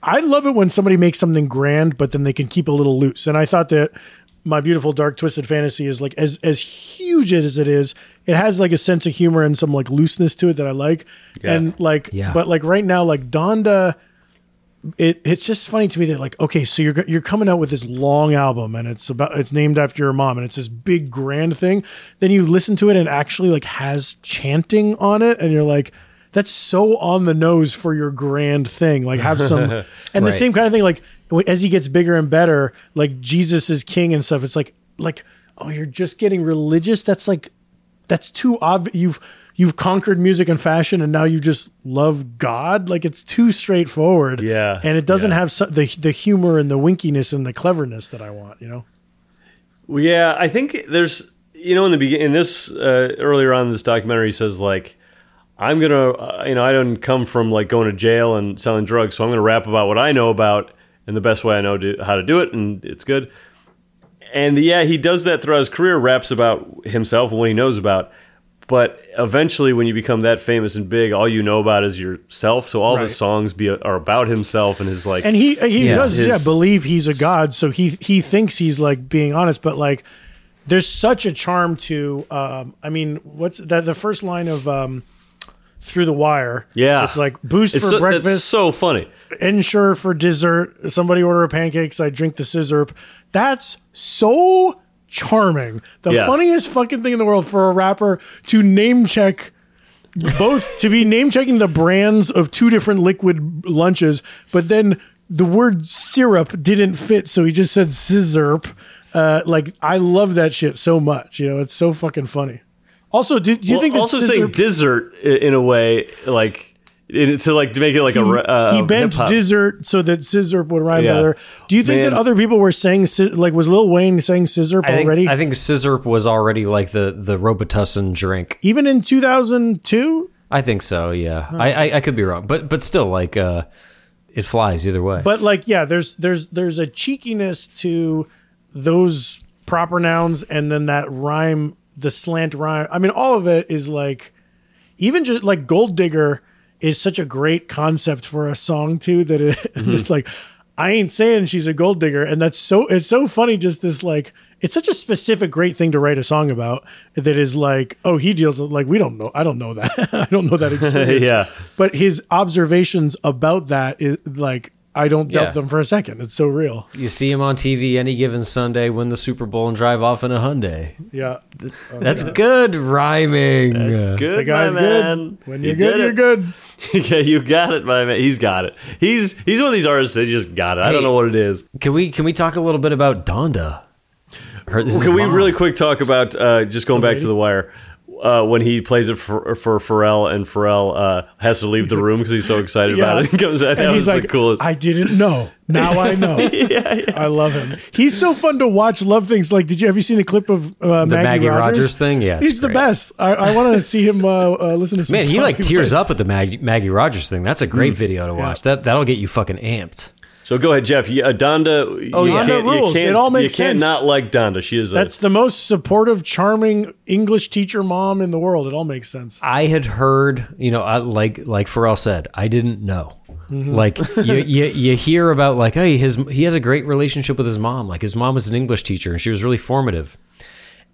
I love it when somebody makes something grand, but then they can keep a little loose. And I thought that my beautiful dark twisted fantasy is like as as huge as it is, it has like a sense of humor and some like looseness to it that I like. And like, Yeah. but like right now, like Donda, it it's just funny to me that like okay, so you're you're coming out with this long album and it's about it's named after your mom and it's this big grand thing. Then you listen to it and it actually like has chanting on it, and you're like. That's so on the nose for your grand thing. Like have some, and the same kind of thing. Like as he gets bigger and better, like Jesus is king and stuff. It's like like oh, you're just getting religious. That's like that's too obvious. You've you've conquered music and fashion, and now you just love God. Like it's too straightforward. Yeah, and it doesn't yeah. have so, the the humor and the winkiness and the cleverness that I want. You know. Well, yeah, I think there's you know in the beginning in this uh, earlier on in this documentary he says like I'm gonna uh, you know I don't come from like going to jail and selling drugs, so I'm gonna rap about what I know about and the best way I know to, how to do it, and it's good. And yeah, he does that throughout his career, raps about himself and what he knows about. But eventually, when you become that famous and big, all you know about is yourself. So all Right. his songs be are about himself and his like. And he he Yeah. does His- yeah believe he's a god, so he he thinks he's like being honest, but like there's such a charm to um I mean what's that the first line of um through the wire yeah, it's like boost It's for so, breakfast It's so funny. ensure for dessert. Somebody order a pancakes. I drink the sizzurp. That's so charming. The Yeah. funniest fucking thing in the world for a rapper to name check both to be name checking the brands of two different liquid lunches, but then the word syrup didn't fit, so he just said sizzurp. Uh, like I love that shit so much. You know, it's so fucking funny. Also, do, do you Well, think also sizzurp- saying dessert in a way like to like to make it like a uh, he bent hip-hop. dessert so that sizzurp would rhyme Yeah. better. Do you think Man. that other people were saying like was Lil Wayne saying sizzurp I think, already? I think sizzurp was already like the the Robitussin drink. Even in 2002? I think so. Yeah, I, I I could be wrong, but but still, like uh, it flies either way. But like yeah, there's there's there's a cheekiness to those proper nouns and then that rhyme, the slant rhyme. I mean all of it is like even just like gold digger is such a great concept for a song too that it, mm-hmm. it's like I ain't saying she's a gold digger. And that's so it's so funny just this like it's such a specific great thing to write a song about that is like oh he deals with like we don't know I don't know that. I don't know that experience. Yeah. but his observations about that is like I don't doubt Yeah. them for a second it's so real you see him on TV any given Sunday, win the Super Bowl, and drive off in a Hyundai. yeah That's good rhyming. That's good, the guy's my good when You you're good you're good yeah, you got it, my man. He's got it. He's he's one of these artists that just got it. I don't know what it is. Can we can we talk a little bit about Donda? Her, Can we mom. really quick talk about uh, just going back to the wire? Uh, when he plays it for, for Pharrell and Pharrell uh, has to leave the room because he's so excited about it. He comes out. That and was he's like, the coolest. I didn't know. Now I know. I love him. He's so fun to watch. Love things like. Did you have you seen the clip of uh, Maggie, Maggie Rogers? Rogers thing? Yeah, it's he's the best. I, I want to see him uh, uh, listen to some. Man, he like tears plays. up at the Maggie, Maggie Rogers thing. That's a great video to watch. That that'll get you fucking amped. So go ahead, Jeff. You, uh, Donda. Oh, you yeah. can't- Donda you rules. can't- It all makes You can't sense. not like Donda. She is. A, That's the most supportive, charming English teacher mom in the world. It all makes sense. I had heard, you know, I, like like Pharrell said, I didn't know. Like you, you, you hear about like, hey, his he has a great relationship with his mom. Like his mom was an English teacher and she was really formative.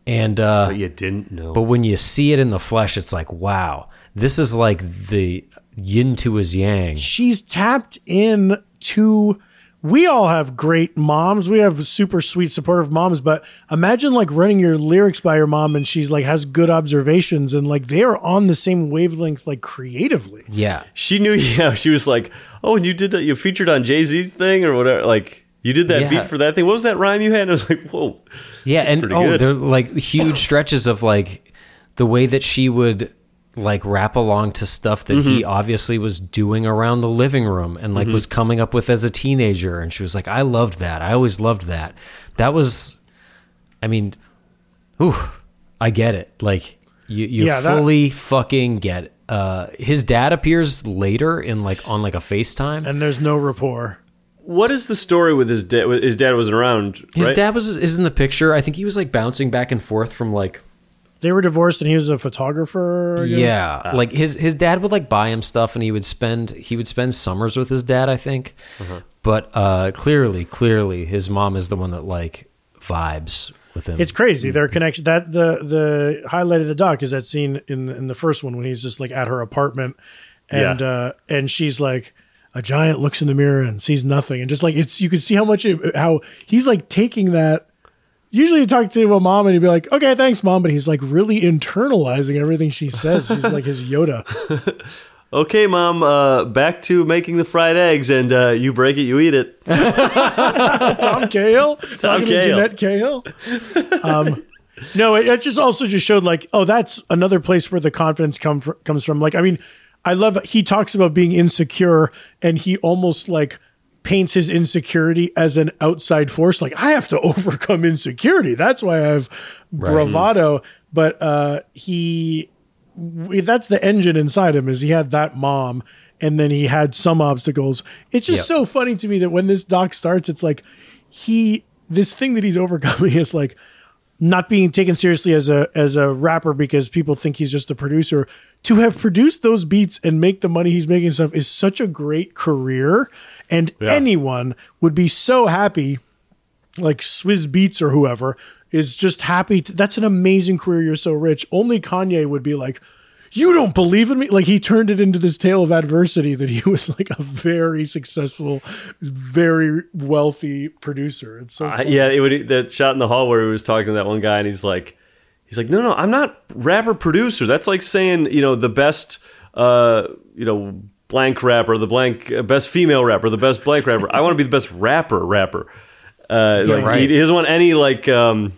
And uh, you didn't know. but when you see it in the flesh, it's like, wow, this is like the yin to his yang. She's tapped in to. We all have great moms. We have super sweet, supportive moms. But imagine like running your lyrics by your mom, and she's like has good observations, and like they are on the same wavelength, like creatively. Yeah, she knew. Yeah, she was like, "Oh, and you did that. You featured on Jay Z's thing or whatever. Like you did that Yeah. beat for that thing. What was that rhyme you had?" And I was like, "Whoa." yeah, and pretty oh, good. there are like huge stretches of like the way that she would like rap along to stuff that he Mm-hmm. obviously was doing around the living room and like was coming up with as a teenager and she was like I loved that. I always loved that. That was I mean ooh, I get it. Like you you Yeah, that- fully fucking get it. Uh his dad appears later in like on like a FaceTime. And there's no rapport. What is the story with his dad? His dad wasn't around. His right? dad was is in the picture. I think he was like bouncing back and forth from like They were divorced, and he was a photographer. I guess. Yeah, like his his dad would like buy him stuff, and he would spend he would spend summers with his dad, I think. Uh-huh. But uh, clearly, clearly, his mom is the one that like vibes with him. It's crazy. Their connection. That the the highlight of the doc is that scene in in the first one when he's just like at her apartment, and Yeah. uh, and she's like, a giant looks in the mirror and sees nothing, and just like it's you can see how much it, how he's like taking that. Usually, you talk to a mom and he'd be like, "Okay, thanks, mom," but he's like really internalizing everything she says. She's like his Yoda. Okay, mom. Uh, back to making the fried eggs, and uh, you break it, you eat it. Tom Cahill, talking to Cahill. Jeanette Cahill. Um, no, it, it just also just showed like, oh, that's another place where the confidence come fr- comes from. Like, I mean, I love he talks about being insecure, and he almost like paints his insecurity as an outside force. Like, I have to overcome insecurity. That's why I have bravado. But uh, he, that's the engine inside him is he had that mom and then he had some obstacles it's just Yep. so funny to me that when this doc starts it's like he this thing that he's overcoming is like not being taken seriously as a as a rapper because people think he's just a producer to have produced those beats and make the money he's making stuff is such a great career and Yeah. anyone would be so happy like Swizz Beatz or whoever is just happy. To, that's an amazing career. You're so rich. Only Kanye would be like, you don't believe in me. Like he turned it into this tale of adversity that he was like a very successful, very wealthy producer. It's so Uh, yeah, it would that shot in the hall where he was talking to that one guy, and he's like, he's like, no, no, I'm not rapper producer. That's like saying, you know, the best, uh, you know, blank rapper, the blank uh, best female rapper, the best blank rapper. I want to be the best rapper rapper. Uh, like right. he, he doesn't want any like um,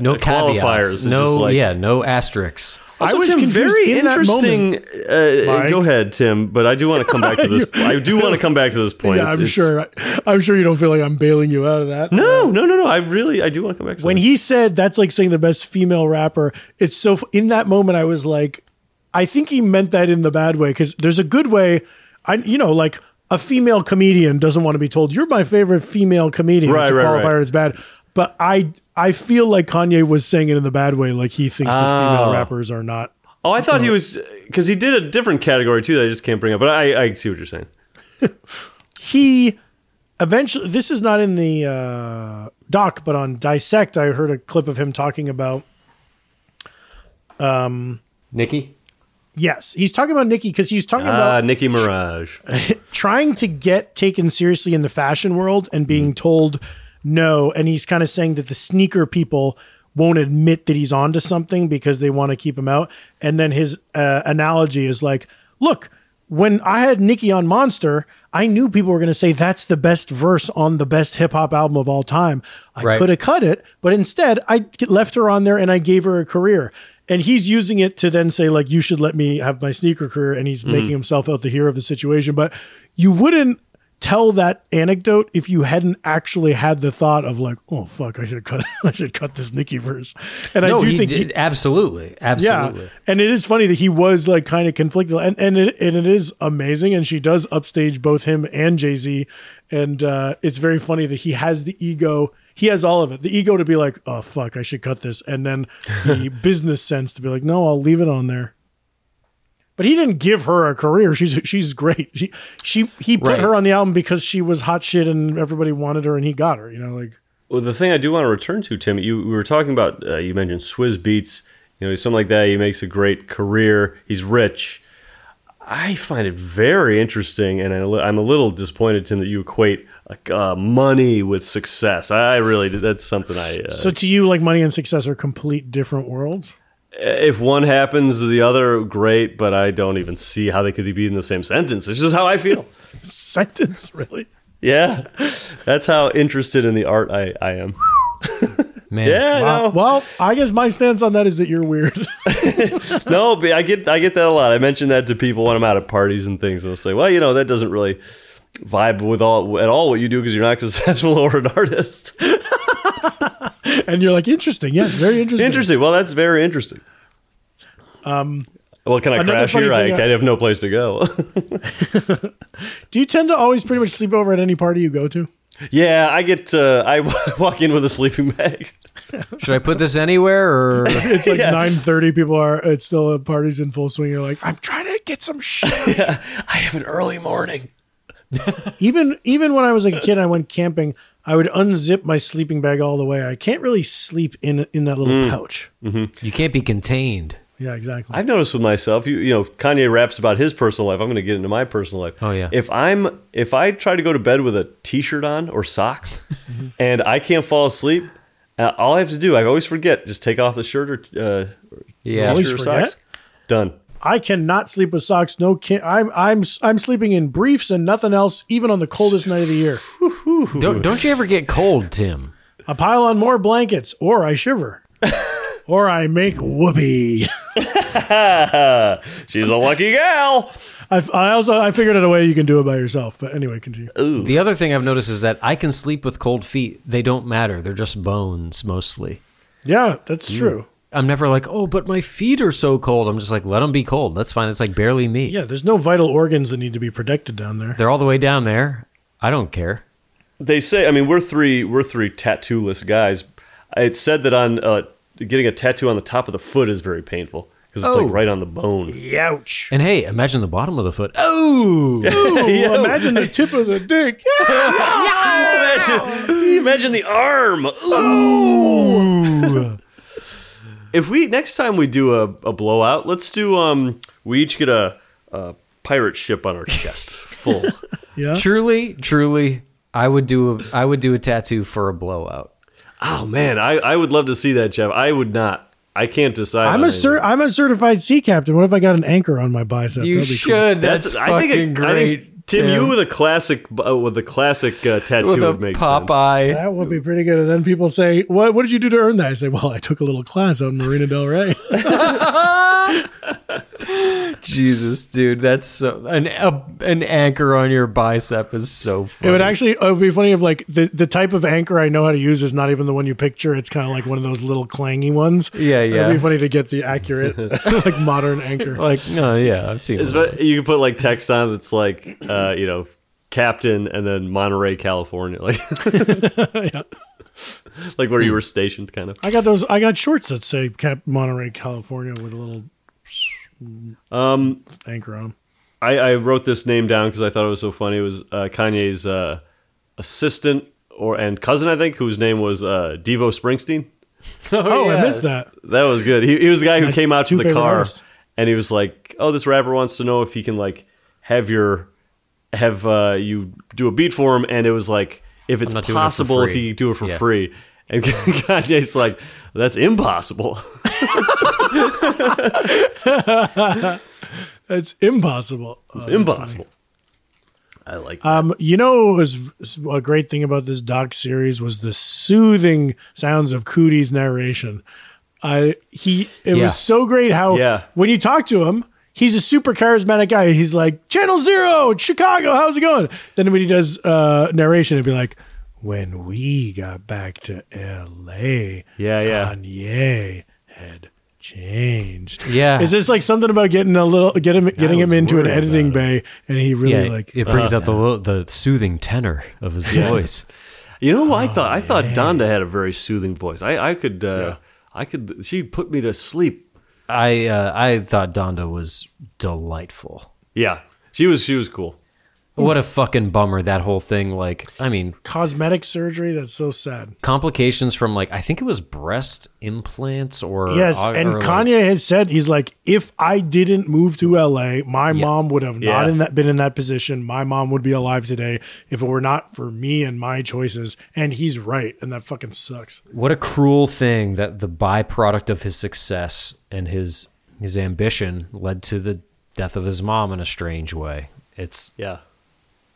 no qualifiers. qualifiers, no like- yeah, no asterisks. Also, I was Tim, confused very in that interesting. Uh, go ahead, Tim. But I do want to come back to this. I do want to come back to this point. Yeah, I'm it's- sure. I'm sure you don't feel like I'm bailing you out of that. No, no, no, no. I really, I do want to come back to when that. he said that's like saying the best female rapper, it's so in that moment I was like, I think he meant that in the bad way because there's a good way. I you know like a female comedian doesn't want to be told you're my favorite female comedian. Right, it's a right, qualifier. right. It's bad. But I I feel like Kanye was saying it in the bad way, like he thinks that female Oh. rappers are not. Oh, I thought he was because he did a different category too that I just can't bring up. But I, I see what you're saying. He eventually. This is not in the uh, doc, but on Dissect, I heard a clip of him talking about Um, Nikki, Yes, he's talking about Nikki because he's talking Ah, about Nicki Minaj. trying to get taken seriously in the fashion world and being Mm-hmm. told no. And he's kind of saying that the sneaker people won't admit that he's onto something because they want to keep him out. And then his uh, analogy is like, look, when I had Nicki on Monster, I knew people were going to say that's the best verse on the best hip hop album of all time. I Right. could have cut it, but instead I left her on there and I gave her a career. and he's using it to then say like you should let me have my sneaker career and he's making himself out the hero of the situation but you wouldn't tell that anecdote if you hadn't actually had the thought of like oh fuck i should cut i should cut this Nicki verse. And no, i do he think did, he, absolutely, absolutely. yeah. And it is funny that he was like kind of conflicted. And and it, and it is amazing. And she does upstage both him and jay-z. And uh it's very funny that he has the ego. He has all of it. The ego to be like oh fuck i should cut this. And then the business sense to be like no i'll leave it on there but he didn't give her a career. She's she's great. She she he put Right. her on the album because she was hot shit and everybody wanted her and he got her. You know, like Well, the thing I do want to return to, Tim, you we were talking about. Uh, you mentioned Swizz Beatz. You know, something like that. He makes a great career. He's rich. I find it very interesting, and I'm a little disappointed, Tim, that you equate like uh, money with success. I really that's something I. Uh, so to you, like money and success are complete different worlds. If one happens, the other great, but I don't even see how they could be in the same sentence. It's just how I feel. Sentence, really. yeah, that's how interested in the art I, I am. Man, Yeah, no. Well, I guess my stance on that is that you're weird. no, but I get I get that a lot. I mention that to people when I'm out at parties and things, and they'll say, "Well, you know, that doesn't really vibe with all at all what you do because you're not successful or an artist." and you're like, interesting. Yes, very interesting. interesting. Well, that's very interesting. Um. Well, can I crash funny here? I, I- I have no place to go. Do you tend to always pretty much sleep over at any party you go to? yeah, I get. Uh, I walk in with a sleeping bag. should I put this anywhere or? It's like Yeah. nine thirty. People are. It's still parties in full swing. You're like, I'm trying to get some shit. I have an early morning. even even when I was a kid, I went camping. I would unzip my sleeping bag all the way. I can't really sleep in in that Mm. little pouch. You can't be contained. Yeah, exactly. I've noticed with myself, you you know, Kanye raps about his personal life. I'm going to get into my personal life. Oh, yeah. If I'm if I try to go to bed with a t-shirt on or socks, and I can't fall asleep, uh, all I have to do, I always forget, just take off the shirt or uh, Yeah. t-shirt or socks. Done. I cannot sleep with socks. No, can I'm I'm I'm sleeping in briefs and nothing else, even on the coldest night of the year. Don't don't you ever get cold, Tim? I pile on more blankets, or I shiver, or I make whoopee. She's a lucky gal. I, I also I figured out a way you can do it by yourself. But anyway, continue. The other thing I've noticed is that I can sleep with cold feet. They don't matter. They're just bones mostly. Yeah, that's mm. true. I'm never like, oh, but my feet are so cold. I'm just like, let them be cold. That's fine. It's like barely me. Yeah, there's no vital organs that need to be protected down there. They're all the way down there. I don't care. They say, I mean, we're three we're three tattoo-less guys. It's said that on uh, getting a tattoo on the top of the foot is very painful because it's Oh. like right on the bone. Ouch. And hey, imagine the bottom of the foot. Oh, Ooh, imagine the tip of the dick. yeah. imagine, imagine the arm. If we next time we do a, a blowout, let's do um we each get a, a pirate ship on our chest full. Yeah. truly, truly, I would do a I would do a tattoo for a blowout. oh man, I, I would love to see that, Jeff. I would not. I can't decide. I'm a cer- I'm a certified sea captain. What if I got an anchor on my bicep? You That'd be cool. should. That's, I fucking think it- great. I think, Tim, you with a classic uh, with a classic uh, tattoo with a would make sense. Popeye. That would be pretty good. And then people say, "What? What did you do to earn that?" I say, "Well, I took a little class on Marina Del Rey." Jesus, dude, that's so an a, an anchor on your bicep is so funny. It would actually it would be funny if like the, the type of anchor I know how to use is not even the one you picture. It's kind of like one of those little clangy ones. Yeah, yeah. It'd be funny to get the accurate, like modern anchor. like, no, yeah, I've seen It's, it. ve- you can put like text on that's like uh, you know Captain and then Monterey, California, like like where you were stationed, kind of. I got those. I got shorts that say Cap Monterey, California, with a little Um, anchor on them. I, I wrote this name down because I thought it was so funny. It was uh, Kanye's uh, assistant or and cousin, I think, whose name was uh, Devo Springsteen. Oh, I missed that. That was good. He, he was the guy who My came out to the car artists. and he was like, "Oh, this rapper wants to know if he can like have your have uh, you do a beat for him." And it was like, if it's not doing it possible, if free. he could do it for Yeah. free. And Kanye's like, "That's impossible." It's impossible. Oh, that's impossible. I like. That. Um, you know, what was a great thing about this doc series was the soothing sounds of Coodie's narration. I he it Yeah. was so great how Yeah. when you talk to him, he's a super charismatic guy. He's like Channel Zero, Chicago, how's it going? Then when he does uh, narration, it'd be like, when we got back to L.A., Yeah, yeah. Kanye had changed. Yeah. Is this like something about getting a little, get him, getting him into an editing bay, and he really yeah, like it brings out the lo- the soothing tenor of his voice. You know, I thought I thought Donda had a very soothing voice. I I could uh, I could she put me to sleep. I uh, I thought Donda was delightful. Yeah, she was she was cool. What a fucking bummer that whole thing. Like, I mean, cosmetic surgery. That's so sad. complications from like I think it was breast implants or Yes, or, and like- Kanye has said he's like, if I didn't move to LA, my mom would have not Yeah. in that been in that position. My mom would be alive today if it were not for me and my choices. And he's right, and that fucking sucks. What a cruel thing that the byproduct of his success and his his ambition led to the death of his mom in a strange way. It's Yeah,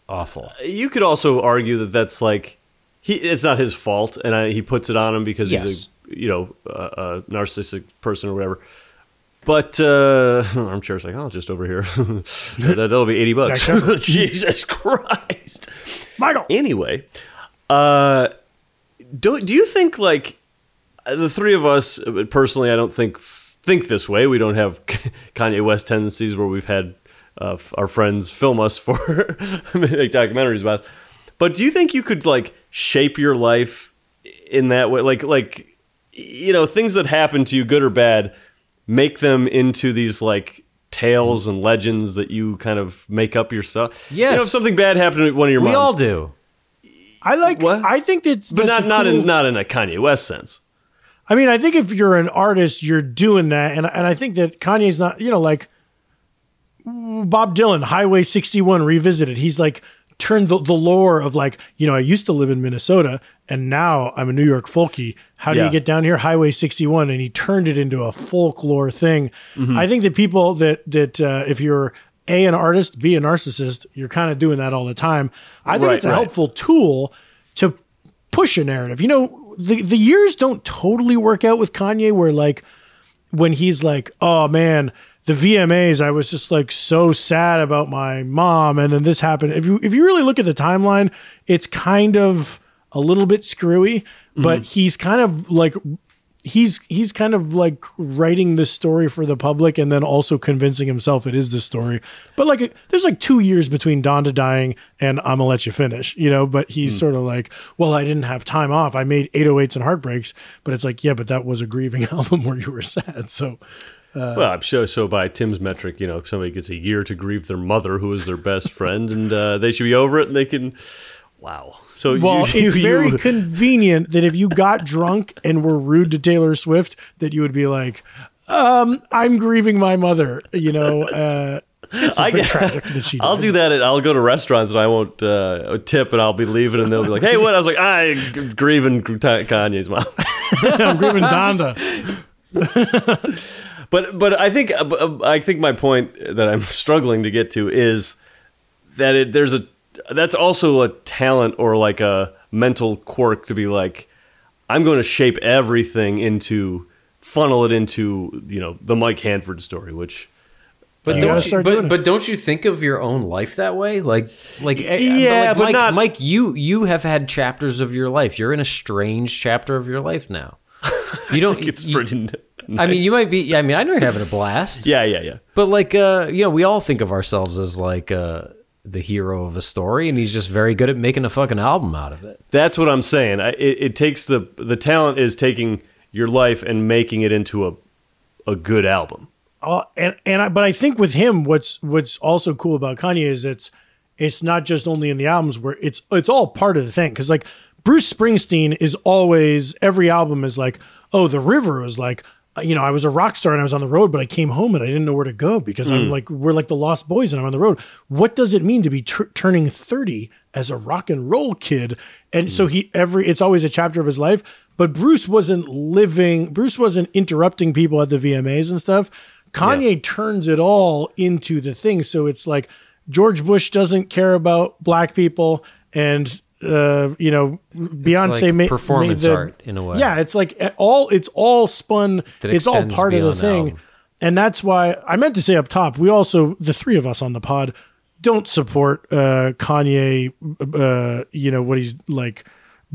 awful. you could also argue that that's like he it's not his fault, and I, he puts it on him because Yes. he's a you know a, a narcissistic person or whatever. But uh, like, oh, just over here. that, that'll be eighty bucks. Jesus Christ. Michael, Anyway, uh, do do you think like the three of us uh, personally? I don't think think this way. We don't have Kanye West tendencies where we've had uh, our friends film us for make documentaries about us. But do you think you could like shape your life in that way? Like like you know things that happen to you, good or bad, make them into these like tales and legends that you kind of make up yourself. you know, Yes. if something bad happened to one of your moms. We moms, all do. I like. What? I think that, but not a not cool- in not in a Kanye West sense. I mean, I think if you're an artist, you're doing that, and and I think that Kanye's not, you know, like Bob Dylan, Highway 61 revisited. He's like turned the, the lore of like, you know, I used to live in Minnesota, and now I'm a New York folkie. How do Yeah. you get down here? Highway 61, and he turned it into a folklore thing. Mm-hmm. I think that people that that uh, if you're a an artist, b a narcissist, you're kind of doing that all the time. I think Right, it's a right. helpful tool to push a narrative. You know, the the years don't totally work out with Kanye where like when he's like, "Oh man, the VMAs, I was just like so sad about my mom and then this happened." If you if you really look at the timeline, it's kind of a little bit screwy, but mm-hmm. he's kind of like he's he's kind of like writing the story for the public and then also convincing himself it is the story. But like there's like 2 years between Donda dying and I'm gonna let you finish, you know, but he's mm. sort of like, well, I didn't have time off. I made 808s and heartbreaks, but it's like, yeah, but that was a grieving album where you were sad. So well, I'm sure. So by Tim's metric, you know, somebody gets a year to grieve their mother, who is their best friend, and uh, they should be over it, and they can. Wow. So well, you, it's you- very you- convenient that if you got drunk and were rude to Taylor Swift, that you would be like, um, I'm grieving my mother, you know, uh, I get- tragic that she I'll do that. At, I'll go to restaurants and I won't uh, tip, and I'll be leaving, and they'll be like, "Hey, what?" I was like, "I'm grieving Kanye's mom." I'm grieving Donda. But but I think uh, uh, I think my point that I'm struggling to get to is that it, there's a that's also a talent or like a mental quirk to be like I'm going to shape everything into funnel it into you know the Mike Hanford story, which But uh, You don't you, but, but don't you think of your own life that way? Like like uh, Yeah, like but Mike, not- Mike, you you have had chapters of your life. You're in a strange chapter of your life now. You don't. it's you- pretty. N- I mean, you might be. I mean, I know you're having a blast. Yeah, yeah, yeah. But like, uh, you know, we all think of ourselves as like uh, the hero of a story, and he's just very good at making a fucking album out of it. That's what I'm saying. I, it, it takes the the talent is taking your life and making it into a a good album. Uh, and and I, but I think with him, what's what's also cool about Kanye is it's it's not just only in the albums where it's it's all part of the thing because like Bruce Springsteen is always every album is like oh the river is like Uh, you know I was a rock star and I was on the road but I came home and I didn't know where to go because I'm mm. like we're like the lost boys and I'm on the road. What does it mean to be tur turning thirty as a rock and roll kid? And so mm. he every it's always a chapter of his life. But Bruce wasn't living. Bruce wasn't interrupting people at the VMAs and stuff. Kanye turns it all into the thing. So it's like George Bush doesn't care about black people, and uh, you know, Beyonce like made performance made the, art in a way. Yeah, it's like all it's all spun. That It's all part of the thing, album. and that's why I meant to say up top. We also the three of us on the pod don't support uh, Kanye. Uh, you know what he's like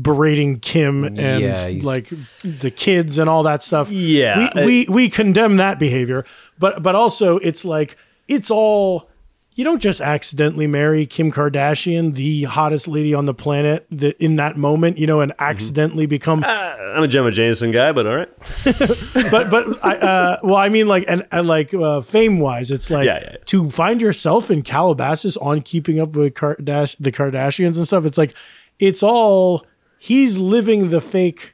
berating Kim and Yeah, like the kids and all that stuff. Yeah, we, we we condemn that behavior, but but also it's like it's all. You don't just accidentally marry Kim Kardashian, the hottest lady on the planet, that in that moment, you know, and Mm-hmm. accidentally become I'm a Jenna Jameson guy, but all right. but but I, uh, well, I mean, like and, and like uh, fame wise, it's like Yeah, yeah, yeah. to find yourself in Calabasas on Keeping Up with Kardash- the Kardashians and stuff. It's like it's all he's living the fake.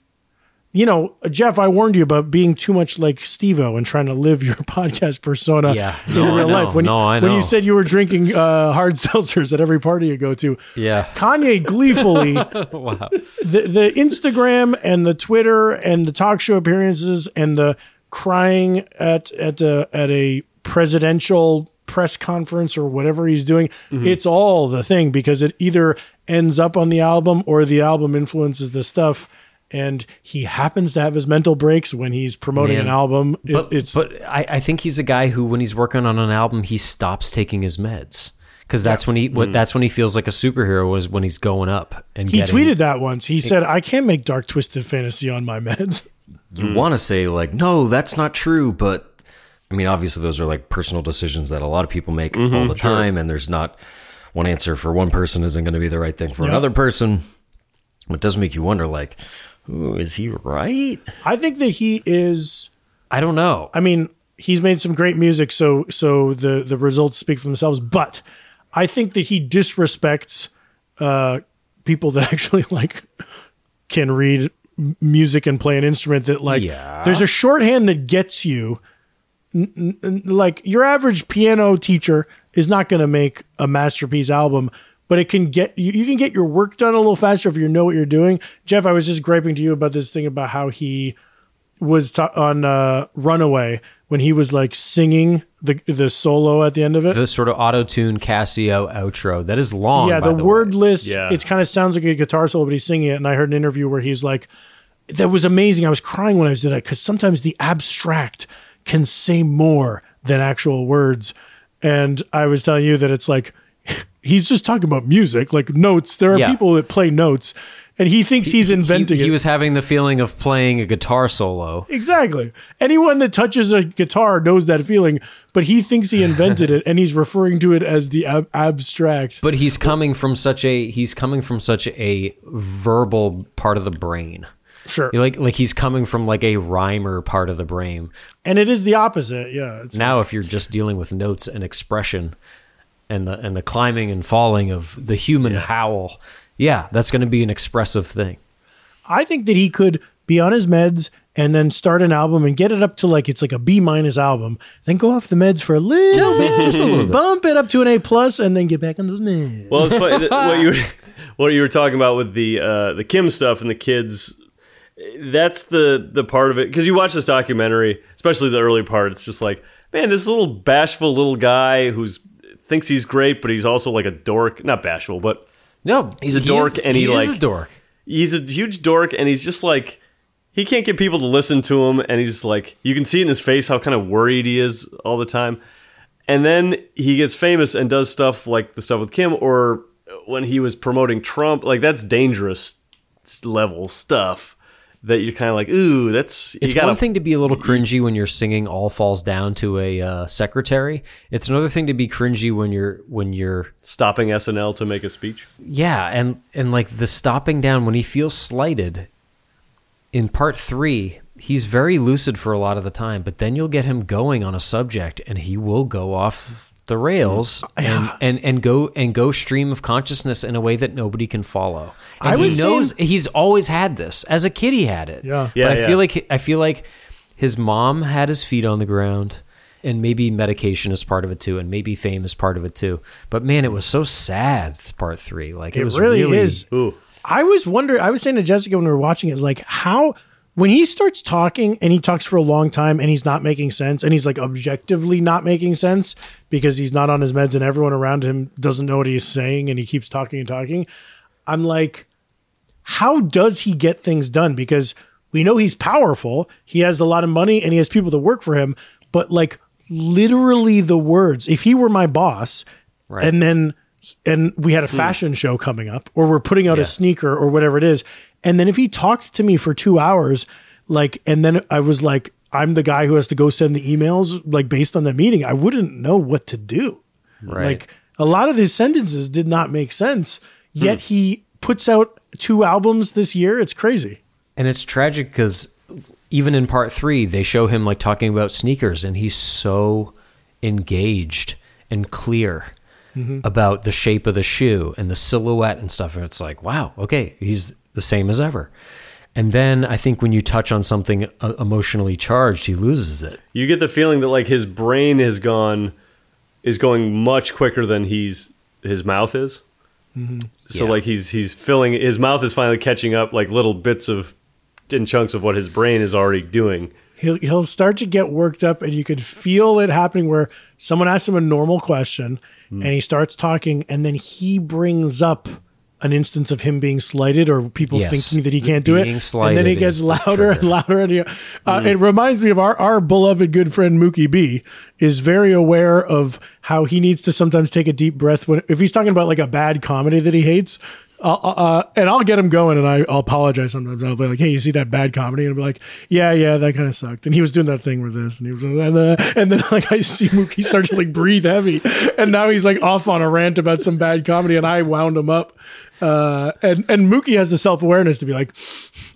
You know, Jeff, I warned you about being too much like Stevo and trying to live your podcast persona Yeah. in No, real life. When, No, you, when you said you were drinking uh, hard seltzers at every party you go to, Yeah. Kanye gleefully wow. the the Instagram and the Twitter and the talk show appearances and the crying at at a at a presidential press conference or whatever he's doing it's all the thing because it either ends up on the album or the album influences the stuff and he happens to have his mental breaks when he's promoting Man. an album. It- But it's but I, I think he's a guy who when he's working on an album he stops taking his meds. Because that's when he what mm. that's when he feels like a superhero was when he's going up and he getting, tweeted that once. He said i can't make dark twisted fantasy on my meds. You mm. want to say like no that's not true but i mean obviously those are like personal decisions that a lot of people make mm-hmm, all the time and there's not one answer for one person isn't going to be the right thing for another person. It does make you wonder like ooh, is he right i think that he is i don't know I mean, he's made some great music, so so the the results speak for themselves. But I think that he disrespects uh, people that actually like can read music and play an instrument. That like, Yeah. there's a shorthand that gets you. N- n- like your average piano teacher is not going to make a masterpiece album but it can get you, you can get your work done a little faster if you know what you're doing jeff i was just griping to you about this thing about how he was ta- on uh, Runaway when he was like singing the the solo at the end of it. the sort of auto-tune casio outro that is long yeah, by the, way. wordless. Yeah. It kind of sounds like a guitar solo, but he's singing it. And I heard an interview where he's like, "That was amazing. I was crying when I was doing that because sometimes the abstract can say more than actual words." And I was telling you that it's like he's just talking about music, like notes. There are Yeah. people that play notes, and he thinks he's inventing he, it. he was having the feeling of playing a guitar solo Exactly. Anyone that touches a guitar knows that feeling, but he thinks he invented it and he's referring to it as the ab- abstract. but he's coming from such a he's coming from such a verbal part of the brain Sure. like like he's coming from like a rhymer part of the brain And it is the opposite. Yeah. It's, now if you're just dealing with notes and expression and the and the climbing and falling of the human howl yeah that's going to be an expressive thing I think that he could be on his meds and then start an album and get it up to like it's like a B minus album, then go off the meds for a little bit, just a little bit, bump it up to an A plus, and then get back on those meds. Well, it's funny what you were, what you were talking about with the uh, the Kim stuff and the kids. That's the the part of it because you watch this documentary, especially the early part. It's just like, man, this little bashful little guy who's thinks he's great, but he's also like a dork. Not bashful, but no He's a he dork is- and he, is like- a dork he's a huge dork, and he's just like he can't get people to listen to him, and he's like you can see in his face how kind of worried he is all the time. And then he gets famous and does stuff like the stuff with Kim, or when he was promoting Trump. Like that's dangerous level stuff that you're kind of like, ooh, that's you It's gotta one thing to be a little cringy when you're singing "All Falls Down" to a uh, secretary. It's another thing to be cringy when you're when you're stopping SNL to make a speech. yeah, and and like the stopping down when he feels slighted. In part three, he's very lucid for a lot of the time, but then you'll get him going on a subject, and he will go off the rails mm. and, and and go and go stream of consciousness in a way that nobody can follow. And I he was knows saying- he's always had this. As a kid, he had it. Yeah. Yeah, but I yeah. feel like I feel like his mom had his feet on the ground, and maybe medication is part of it too, and maybe fame is part of it too. But man, it was so sad. Part three, like it, it was really, really is. Ooh. I was wondering. I was saying to Jessica when we were watching it, is like how when he starts talking and he talks for a long time and he's not making sense and he's like objectively not making sense because he's not on his meds and everyone around him doesn't know what he's saying and he keeps talking and talking. I'm like, how does he get things done? Because we know he's powerful, he has a lot of money, and he has people to work for him. But like literally the words, if he were my boss, Right. and then and we had a hmm. fashion show coming up, or we're putting out a sneaker or whatever it is, and then if he talked to me for two hours, like, and then I was like, I'm the guy who has to go send the emails, like based on the meeting, I wouldn't know what to do. Right. Like a lot of his sentences did not make sense. Hmm. Yet he puts out two albums this year. It's crazy. And it's tragic because even in part three, they show him like talking about sneakers, and he's so engaged and clear about the shape of the shoe and the silhouette and stuff. And it's like, wow, okay, he's the same as ever. And then I think when you touch on something uh, emotionally charged, he loses it. You get the feeling that like his brain has gone is going much quicker than he's his mouth is. So Yeah. like he's he's filling his mouth is finally catching up like little bits of in chunks of what his brain is already doing. He'll he'll start to get worked up, and you could feel it happening. Where someone asks him a normal question, and he starts talking, and then he brings up an instance of him being slighted or people Yes. thinking that he can't do Being it, and then he gets louder and louder. And uh, it reminds me of our our beloved good friend Mookie B is very aware of how he needs to sometimes take a deep breath when if he's talking about like a bad comedy that he hates. Uh, uh, and I'll get him going, and I, I'll apologize sometimes. I'll be like, "Hey, you see that bad comedy?" And I'll be like, "Yeah, yeah, that kind of sucked." And he was doing that thing with this, and he was, and, uh, and then like I see Mookie start to like breathe heavy, and now he's like off on a rant about some bad comedy, and I wound him up. Uh, and and Mookie has the self awareness to be like,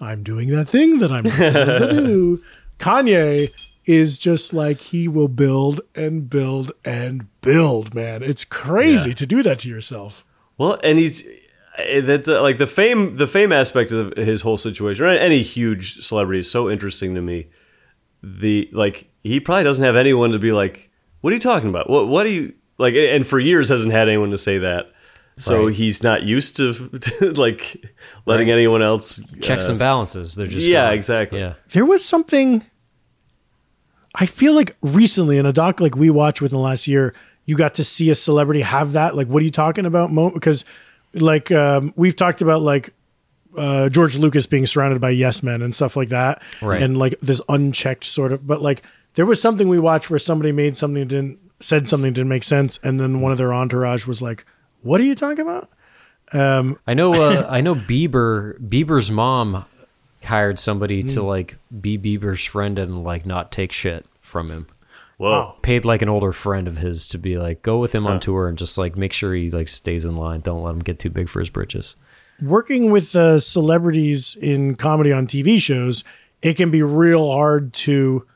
"I'm doing that thing that I'm supposed to do." Kanye is just like he will build and build and build. Man, it's crazy Yeah. to do that to yourself. Well, and he's that's uh, like the fame the fame aspect of his whole situation. Or any huge celebrity is so interesting to me. The like he probably doesn't have anyone to be like, "What are you talking about? What what do you like?" And for years hasn't had anyone to say that. So Right. he's not used to, to like letting anyone else Checks uh, and balances. They're just yeah, gone. exactly. Yeah. there was something I feel like recently in a doc like we watched within the last year, you got to see a celebrity have that. Like, what are you talking about? Mo? Like um, we've talked about like uh, George Lucas being surrounded by yes men and stuff like that, Right. and like this unchecked sort of. But like there was something we watched where somebody made something didn't said something didn't make sense, and then one of their entourage was like, "What are you talking about?" I know. Uh, I know. Bieber. Bieber's mom hired somebody to like be Bieber's friend and like not take shit from him. Whoa. Paid like an older friend of his to be like go with him on tour and just like make sure he like stays in line. Don't let him get too big for his britches. working with uh, celebrities in comedy on TV shows, it can be real hard to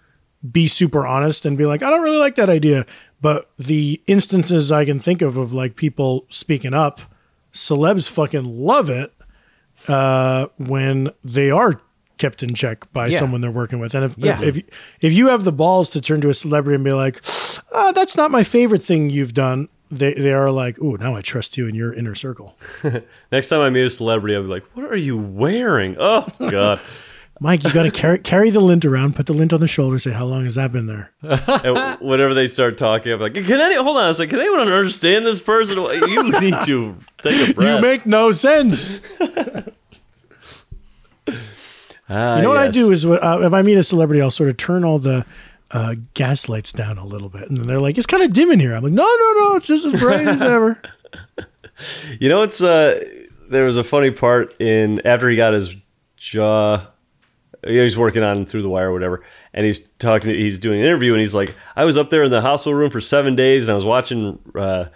be super honest and be like, I don't really like that idea. But the instances I can think of of like people speaking up, celebs fucking love it uh, when they are kept in check by Yeah. someone they're working with. And if, Yeah. if if you have the balls to turn to a celebrity and be like, ah, that's not my favorite thing you've done, they they are like, oh, now I trust you in your inner circle. Next time I meet a celebrity, I'll be like, "What are you wearing?" Oh God. Mike, you got to carry carry the lint around. Put the lint on the shoulder. Say, how long has that been there? and whenever they start talking, I'm like, "Can any hold on a second? Can anyone understand this person? You need to take a breath." You make no sense. Ah, You know what I do is uh, if I meet a celebrity, I'll sort of turn all the uh, gas lights down a little bit, and then they're like, "It's kind of dim in here." I'm like, "No, no, no, it's just as bright as ever." You know, it's uh, there was a funny part in after he got his jaw. You know, he's working on through the wire or whatever, and he's talking. He's doing an interview, and he's like, "I was up there in the hospital room for seven days, and I was watching uh,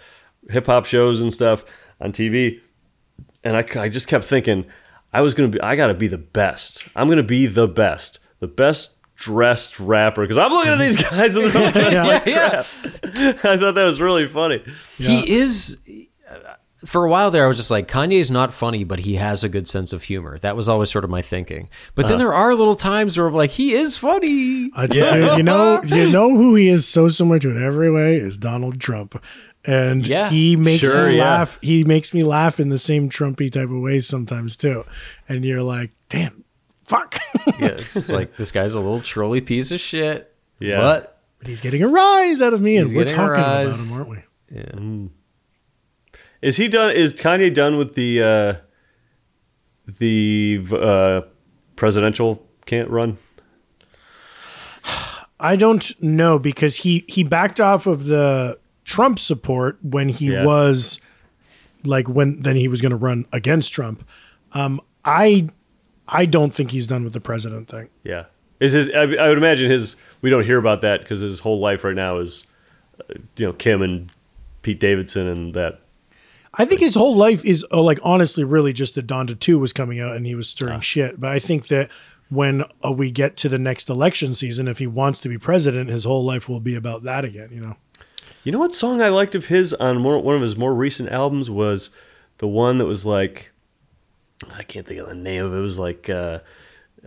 hip hop shows and stuff on TV, and I, I just kept thinking, I was gonna be, I gotta be the best. I'm gonna be the best, the best dressed rapper because I'm looking at these guys and they're all dressed Yeah. like Yeah. I thought that was really funny. He is. For a while there, I was just like, Kanye's not funny, but he has a good sense of humor. That was always sort of my thinking. But then there are little times where I'm like, he is funny. Uh, dude, you know, you know who he is so similar to in every way is Donald Trump, and Yeah. he makes Sure, me yeah. laugh. He makes me laugh in the same Trumpy type of ways sometimes too. And you're like, damn, fuck. Yeah, it's like this guy's a little trolly piece of shit. Yeah. But but he's getting a rise out of me, and we're talking about him, aren't we? Yeah. Is he done? Is Kanye done with the uh, the uh, presidential can't run? I don't know because he he backed off of the Trump support when he Yeah. was like when then he was going to run against Trump. Um, I I don't think he's done with the president thing. Yeah, is his? I, I would imagine his. We don't hear about that because his whole life right now is, uh, you know, Kim and Pete Davidson and that. I think his whole life is uh, like honestly really just that Donda 2 was coming out and he was stirring Ah. shit. But I think that when uh, we get to the next election season, if he wants to be president, his whole life will be about that again, you know? You know what song I liked of his on more, one of his more recent albums was the one that was like, I can't think of the name of it. It was like. Uh,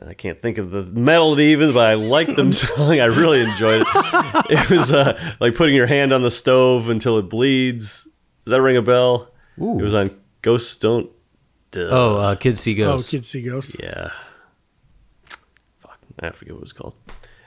I can't think of the melody even, but I liked the song. I really enjoyed it. It was uh, like putting your hand on the stove until it bleeds. Does that ring a bell? Ooh. It was on Ghosts Don't. Duh. Oh, uh, Kids See Ghosts. Oh, Kids See Ghosts. Yeah. Fuck. I forget what it was called.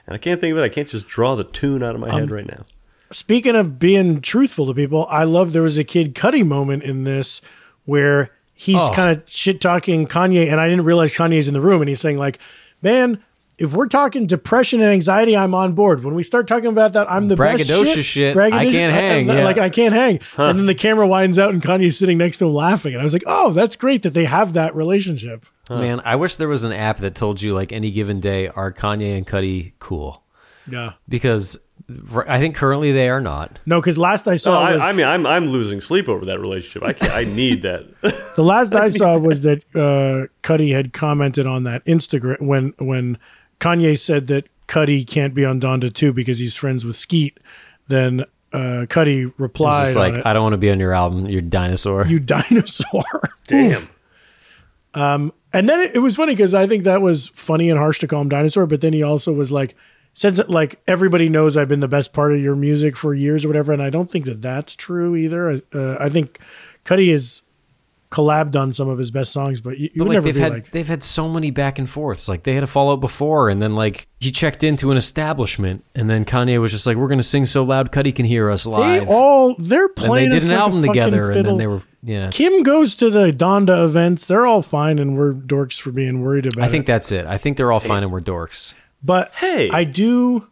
And I can't think of it. I can't just draw the tune out of my Um, head right now. Speaking of being truthful to people, I love there was a Kid Cudi moment in this where he's Oh. kind of shit talking Kanye, and I didn't realize Kanye's in the room, and he's saying like, "Man, if we're talking depression and anxiety, I'm on board. When we start talking about that, I'm the best Braggadocious shit. shit, I can't hang, yeah. Like I can't hang." And then the camera winds out, and Kanye's sitting next to him laughing, and I was like, "Oh, that's great that they have that relationship." Man, I wish there was an app that told you like any given day are Kanye and Cudi cool Yeah. because I think currently they are not. No, because last I No, saw I, was I mean, I'm I'm losing sleep over that relationship. I can't, I need that. The last I saw was that uh, Cudi had commented on that Instagram when when Kanye said that Cudi can't be on Donda 2 because he's friends with Skete. Then uh, Cudi replied, just on like it, I don't want to be on your album, you dinosaur. "You dinosaur." Damn. um, and then it, it was funny because I think that was funny and harsh to call him dinosaur. But then he also was like, said that, like everybody knows I've been the best part of your music for years or whatever. And I don't think that that's true either. Uh, I think Cudi has collabed on some of his best songs, but you, you But would like never they've be had like. they've had so many back and forths. Like they had a fallout before, and then like he checked into an establishment, and then Kanye was just like, "We're gonna sing so loud, Cudi can hear us live." They all they're and playing. they did us an like album fucking together, and then they were yeah. Kim goes to the Donda events. They're all fine, and we're dorks for being worried about. I think it. that's it. I think they're all fine and we're dorks. But Hey. I do.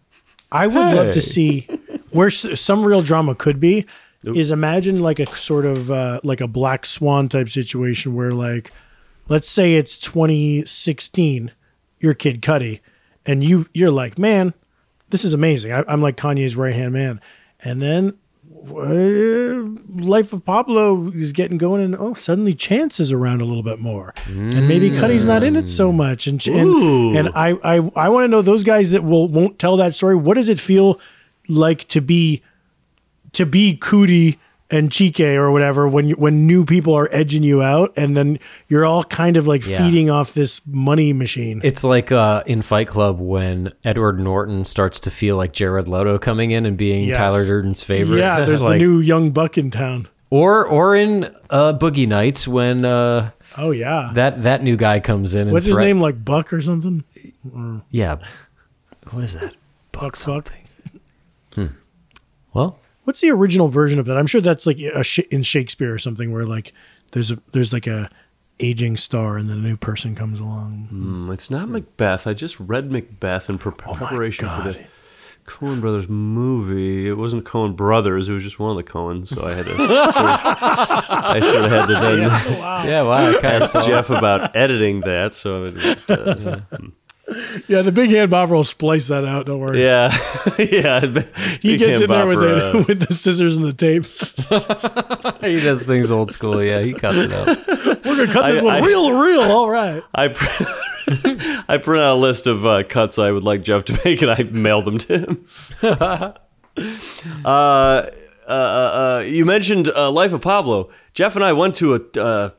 I would love to see where some real drama could be. Is imagine like a sort of uh, like a black swan type situation where like, let's say it's 2016, you're Kid Cudi, and you you're like, man, this is amazing. I, I'm like Kanye's right hand man, and then. Uh, Life of Pablo is getting going, and oh, suddenly Chance is around a little bit more, and maybe Cudi's not in it so much. And and, and I I, I want to know those guys that will won't tell that story. What does it feel like to be to be Coodie and Chike or whatever when you, when new people are edging you out, and then you're all kind of like Yeah. feeding off this money machine. It's like uh, in Fight Club when Edward Norton starts to feel like Jared Leto coming in and being Yes. Tyler Durden's favorite. Yeah, there's Like- the new young buck in town. or or in uh, Boogie Nights when uh, Oh yeah, that that new guy comes in. And what's his threat- name? Like Buck or something? Yeah, what is that? Buck Buck. Well, What's the original version of that? I'm sure that's like a sh- in Shakespeare or something where like there's a there's like a aging star and then a new person comes along. Mm, it's not Macbeth. I just read Macbeth in pre- preparation for the God. Coen Brothers movie. It wasn't Coen Brothers. It was just one of the Coens. So I had to. sort of, I sort of had to then yeah, wow, I kind of ask. Jeff about editing that. So it, uh, Yeah, the big Hand Bopper will splice that out. Don't worry. yeah, yeah. he gets in there with the with the scissors and the tape. he does things old school. Yeah, he cuts it out. We're gonna cut this I- one I- real, real. All right. I pr- I print out a list of uh, cuts I would like Jeff to make, and I mail them to him. uh, uh, uh, uh, you mentioned uh, Life of Pablo. Jeff and I went to a uh,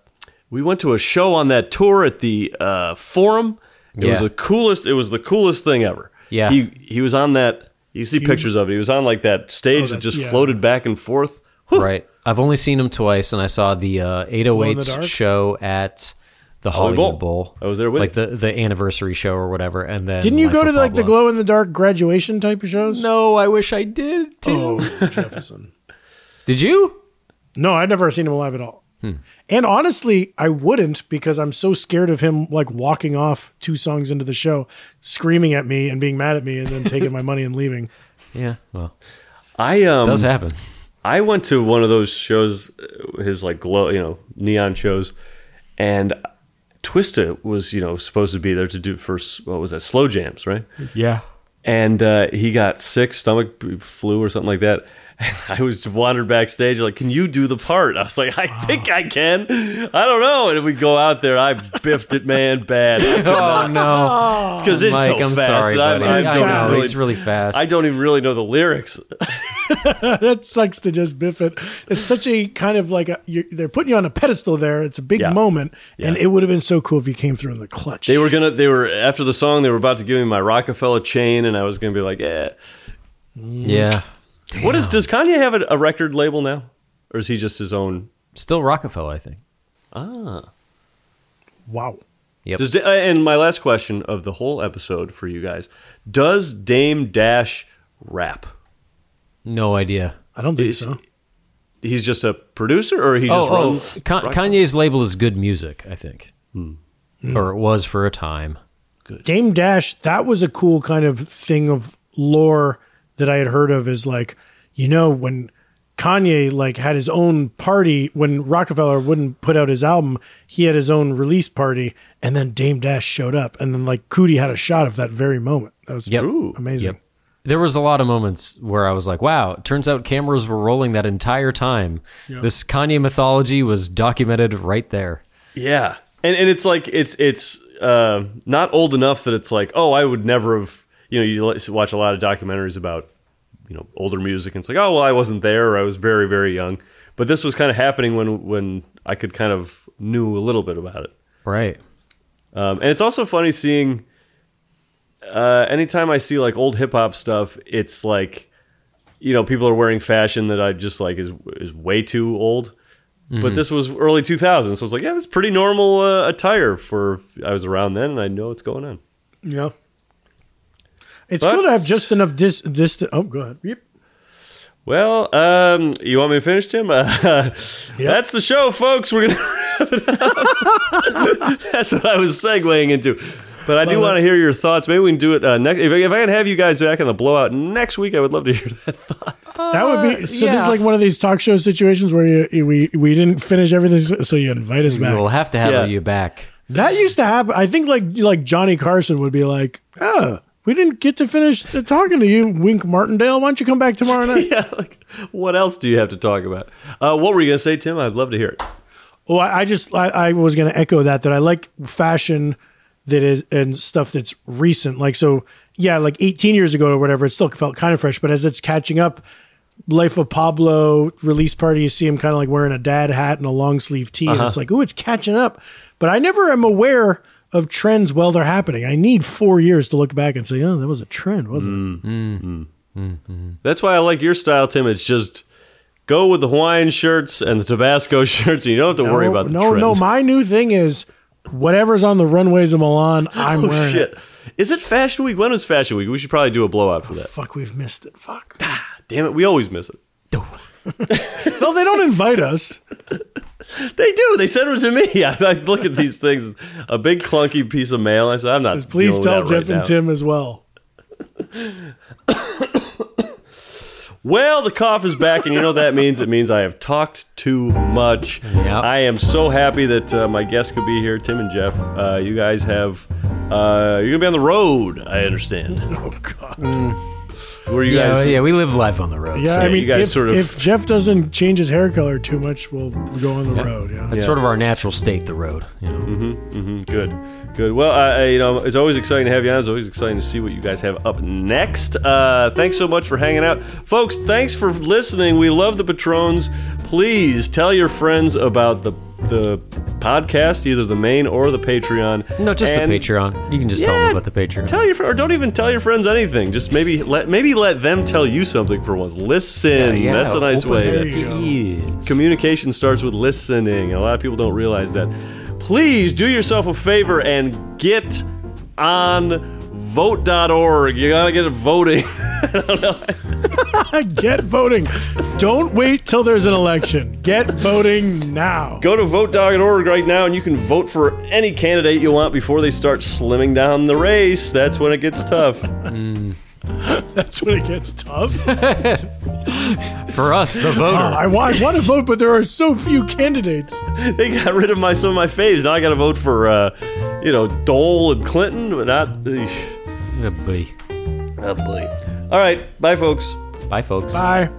we went to a show on that tour at the uh, Forum. It was the coolest. It was the coolest thing ever. Yeah. he he was on that. You see pictures of it. He was on like that stage Oh, that that- just yeah. floated back and forth. Right. I've only seen him twice, and I saw the uh, Glow in the show at the Hollywood Hollywood Bowl. Bowl. I was there with like the the anniversary show or whatever. And then Didn't you Life go to the, like the glow in the dark graduation type of shows? No, I wish I did too. Oh, Jefferson. Did you? No, I'd never seen him live at all. And honestly, I wouldn't because I'm so scared of him like walking off two songs into the show, screaming at me and being mad at me, and then taking my money and leaving. Yeah, well, I um, does happen. I went to one of those shows, uh, his like glow, you know, neon shows, and Twista was, you know, supposed to be there to do first. What was that? Slow jams, right? Yeah. And uh, he got sick, stomach flu or something like that. I was wandered backstage, like, can you do the part? I was like, I think I can. I don't know. And we go out there, I biffed it, man, bad. Oh no, oh. Because it's Mike, so I'm fast. sorry, and I'm- buddy. I, I, don't know, know really, he's really fast. I don't even really know the lyrics. that sucks to just biff it. It's such a kind of like a you they're putting you on a pedestal there. It's a big Yeah. moment, and it would have been so cool if you came through in the clutch. They were gonna. They were after the song. They were about to give me my Roc-A-Fella chain, and I was gonna be like, eh. yeah. yeah. What is? Does Kanye have a, a record label now, or is he just his own? Still Roc-A-Fella, I think. Ah. wow. Yep. Does, uh, and my last question of the whole episode for you guys: Does Dame Dash rap? no idea. I don't think Is- so. He's just a producer, or he just Oh, oh, runs? Ka- Roc-A-Fella? Kanye's label is Good Music, I think, Hmm. or it was for a time. Good. Dame Dash, that was a cool kind of thing of lore that I had heard of is like, you know, when Kanye like had his own party when Roc-A-Fella wouldn't put out his album, he had his own release party and then Dame Dash showed up and then like Coodie had a shot of that very moment. That was Yep. Ooh. amazing. Yep. There was a lot of moments where I was like, "Wow!" Turns out cameras were rolling that entire time. This Kanye mythology was documented right there. Yeah, and and it's like it's it's uh, not old enough that it's like oh I would never have you know you watch a lot of documentaries about you know older music and it's like oh well I wasn't there or I was very very young but this was kind of happening when when I could kind of knew a little bit about it Right. um, and it's also funny seeing uh, anytime I see like old hip hop stuff it's like you know people are wearing fashion that I just like is is way too old. But this was early 2000s, so it's like, yeah, that's pretty normal uh, attire for I was around then, and I know what's going on. Yeah. It's But- cool to have just enough dis this oh go ahead. Yep. Well, um, you want me to finish, Tim? Uh, That's the show, folks. We're gonna wrap it up. that's what I was segueing into. But I do Love want to hear your thoughts. Maybe we can do it uh, next. If, I- if I can have you guys back in the blowout next week, I would love to hear that thought. That would be so. This is like one of these talk show situations where you, we we didn't finish everything, so you invite us back. We'll have to have Yeah. you back. That used to happen. I think like like Johnny Carson would be like, "Oh, we didn't get to finish talking to you, Wink Martindale. Why don't you come back tomorrow night?" yeah, like what else do you have to talk about? Uh, what were you gonna say, Tim? I'd love to hear it. Well, I, I just I, I was going to echo that that I like fashion that is and stuff that's recent. Like so, yeah, like 18 years ago or whatever, it still felt kind of fresh. But as it's catching up, Life of Pablo release party, you see him kind of like wearing a dad hat and a long sleeve tee, and it's like, oh, it's catching up. But I never am aware of trends while they're happening. I need four years to look back and say, oh, that was a trend, wasn't it? Mm. Mm. Mm. Mm-hmm. That's why I like your style, Tim. It's just go with the Hawaiian shirts and the Tabasco shirts, and you don't have to worry about the no, no. trends. My new thing is whatever's on the runways of Milan, oh, I'm oh wearing shit! it. Is it Fashion Week? When is Fashion Week? We should probably do a blowout for that. Fuck, we've missed it. Fuck. Damn it, we always miss it. no, they don't invite us. They do. They send them to me. I, I look at these things, a big clunky piece of mail. I said, I'm not. Please tell with that Jeff right and now. Tim as well. Well, the cough is back, and you know what that means? It means I have talked too much. Yep. I am so happy that uh, my guests could be here, Tim and Jeff. Uh, you guys have. Uh, you're gonna be on the road. I understand. Oh God. Where you Yeah, guys? yeah, we live life on the road. Yeah, so I mean, you guys if, sort of- if Jeff doesn't change his hair color too much, we'll go on the road. Yeah. That's sort of our natural state, the road. You know? Mm-hmm. Good, good. Well, I, I- you know, it's always exciting to have you on. It's always exciting to see what you guys have up next. Uh, thanks so much for hanging out, folks. Thanks for listening. We love the patrons. Please tell your friends about the the podcast, either the main or the Patreon. No, just And the Patreon. You can just tell Yeah, them about the Patreon. Tell your or don't even tell your friends anything. Just maybe let maybe let them tell you something for once. Listen. Yeah, That's a nice open way. to-. Communication starts with listening. A lot of people don't realize that. Please do yourself a favor and get on vote.org. You gotta get voting. I don't know. Get voting. Don't wait till there's an election. Get voting now. Go to vote.org right now and you can vote for any candidate you want before they start slimming down the race. That's when it gets tough. That's when it gets tough. For us, the voter. I want, I want to vote, but there are so few candidates. they got rid of my some of my faves. Now I got to vote for, uh, you know, Dole and Clinton, but not. eesh. Oh, boy. Oh boy. All right, bye, folks. Bye, folks. Bye.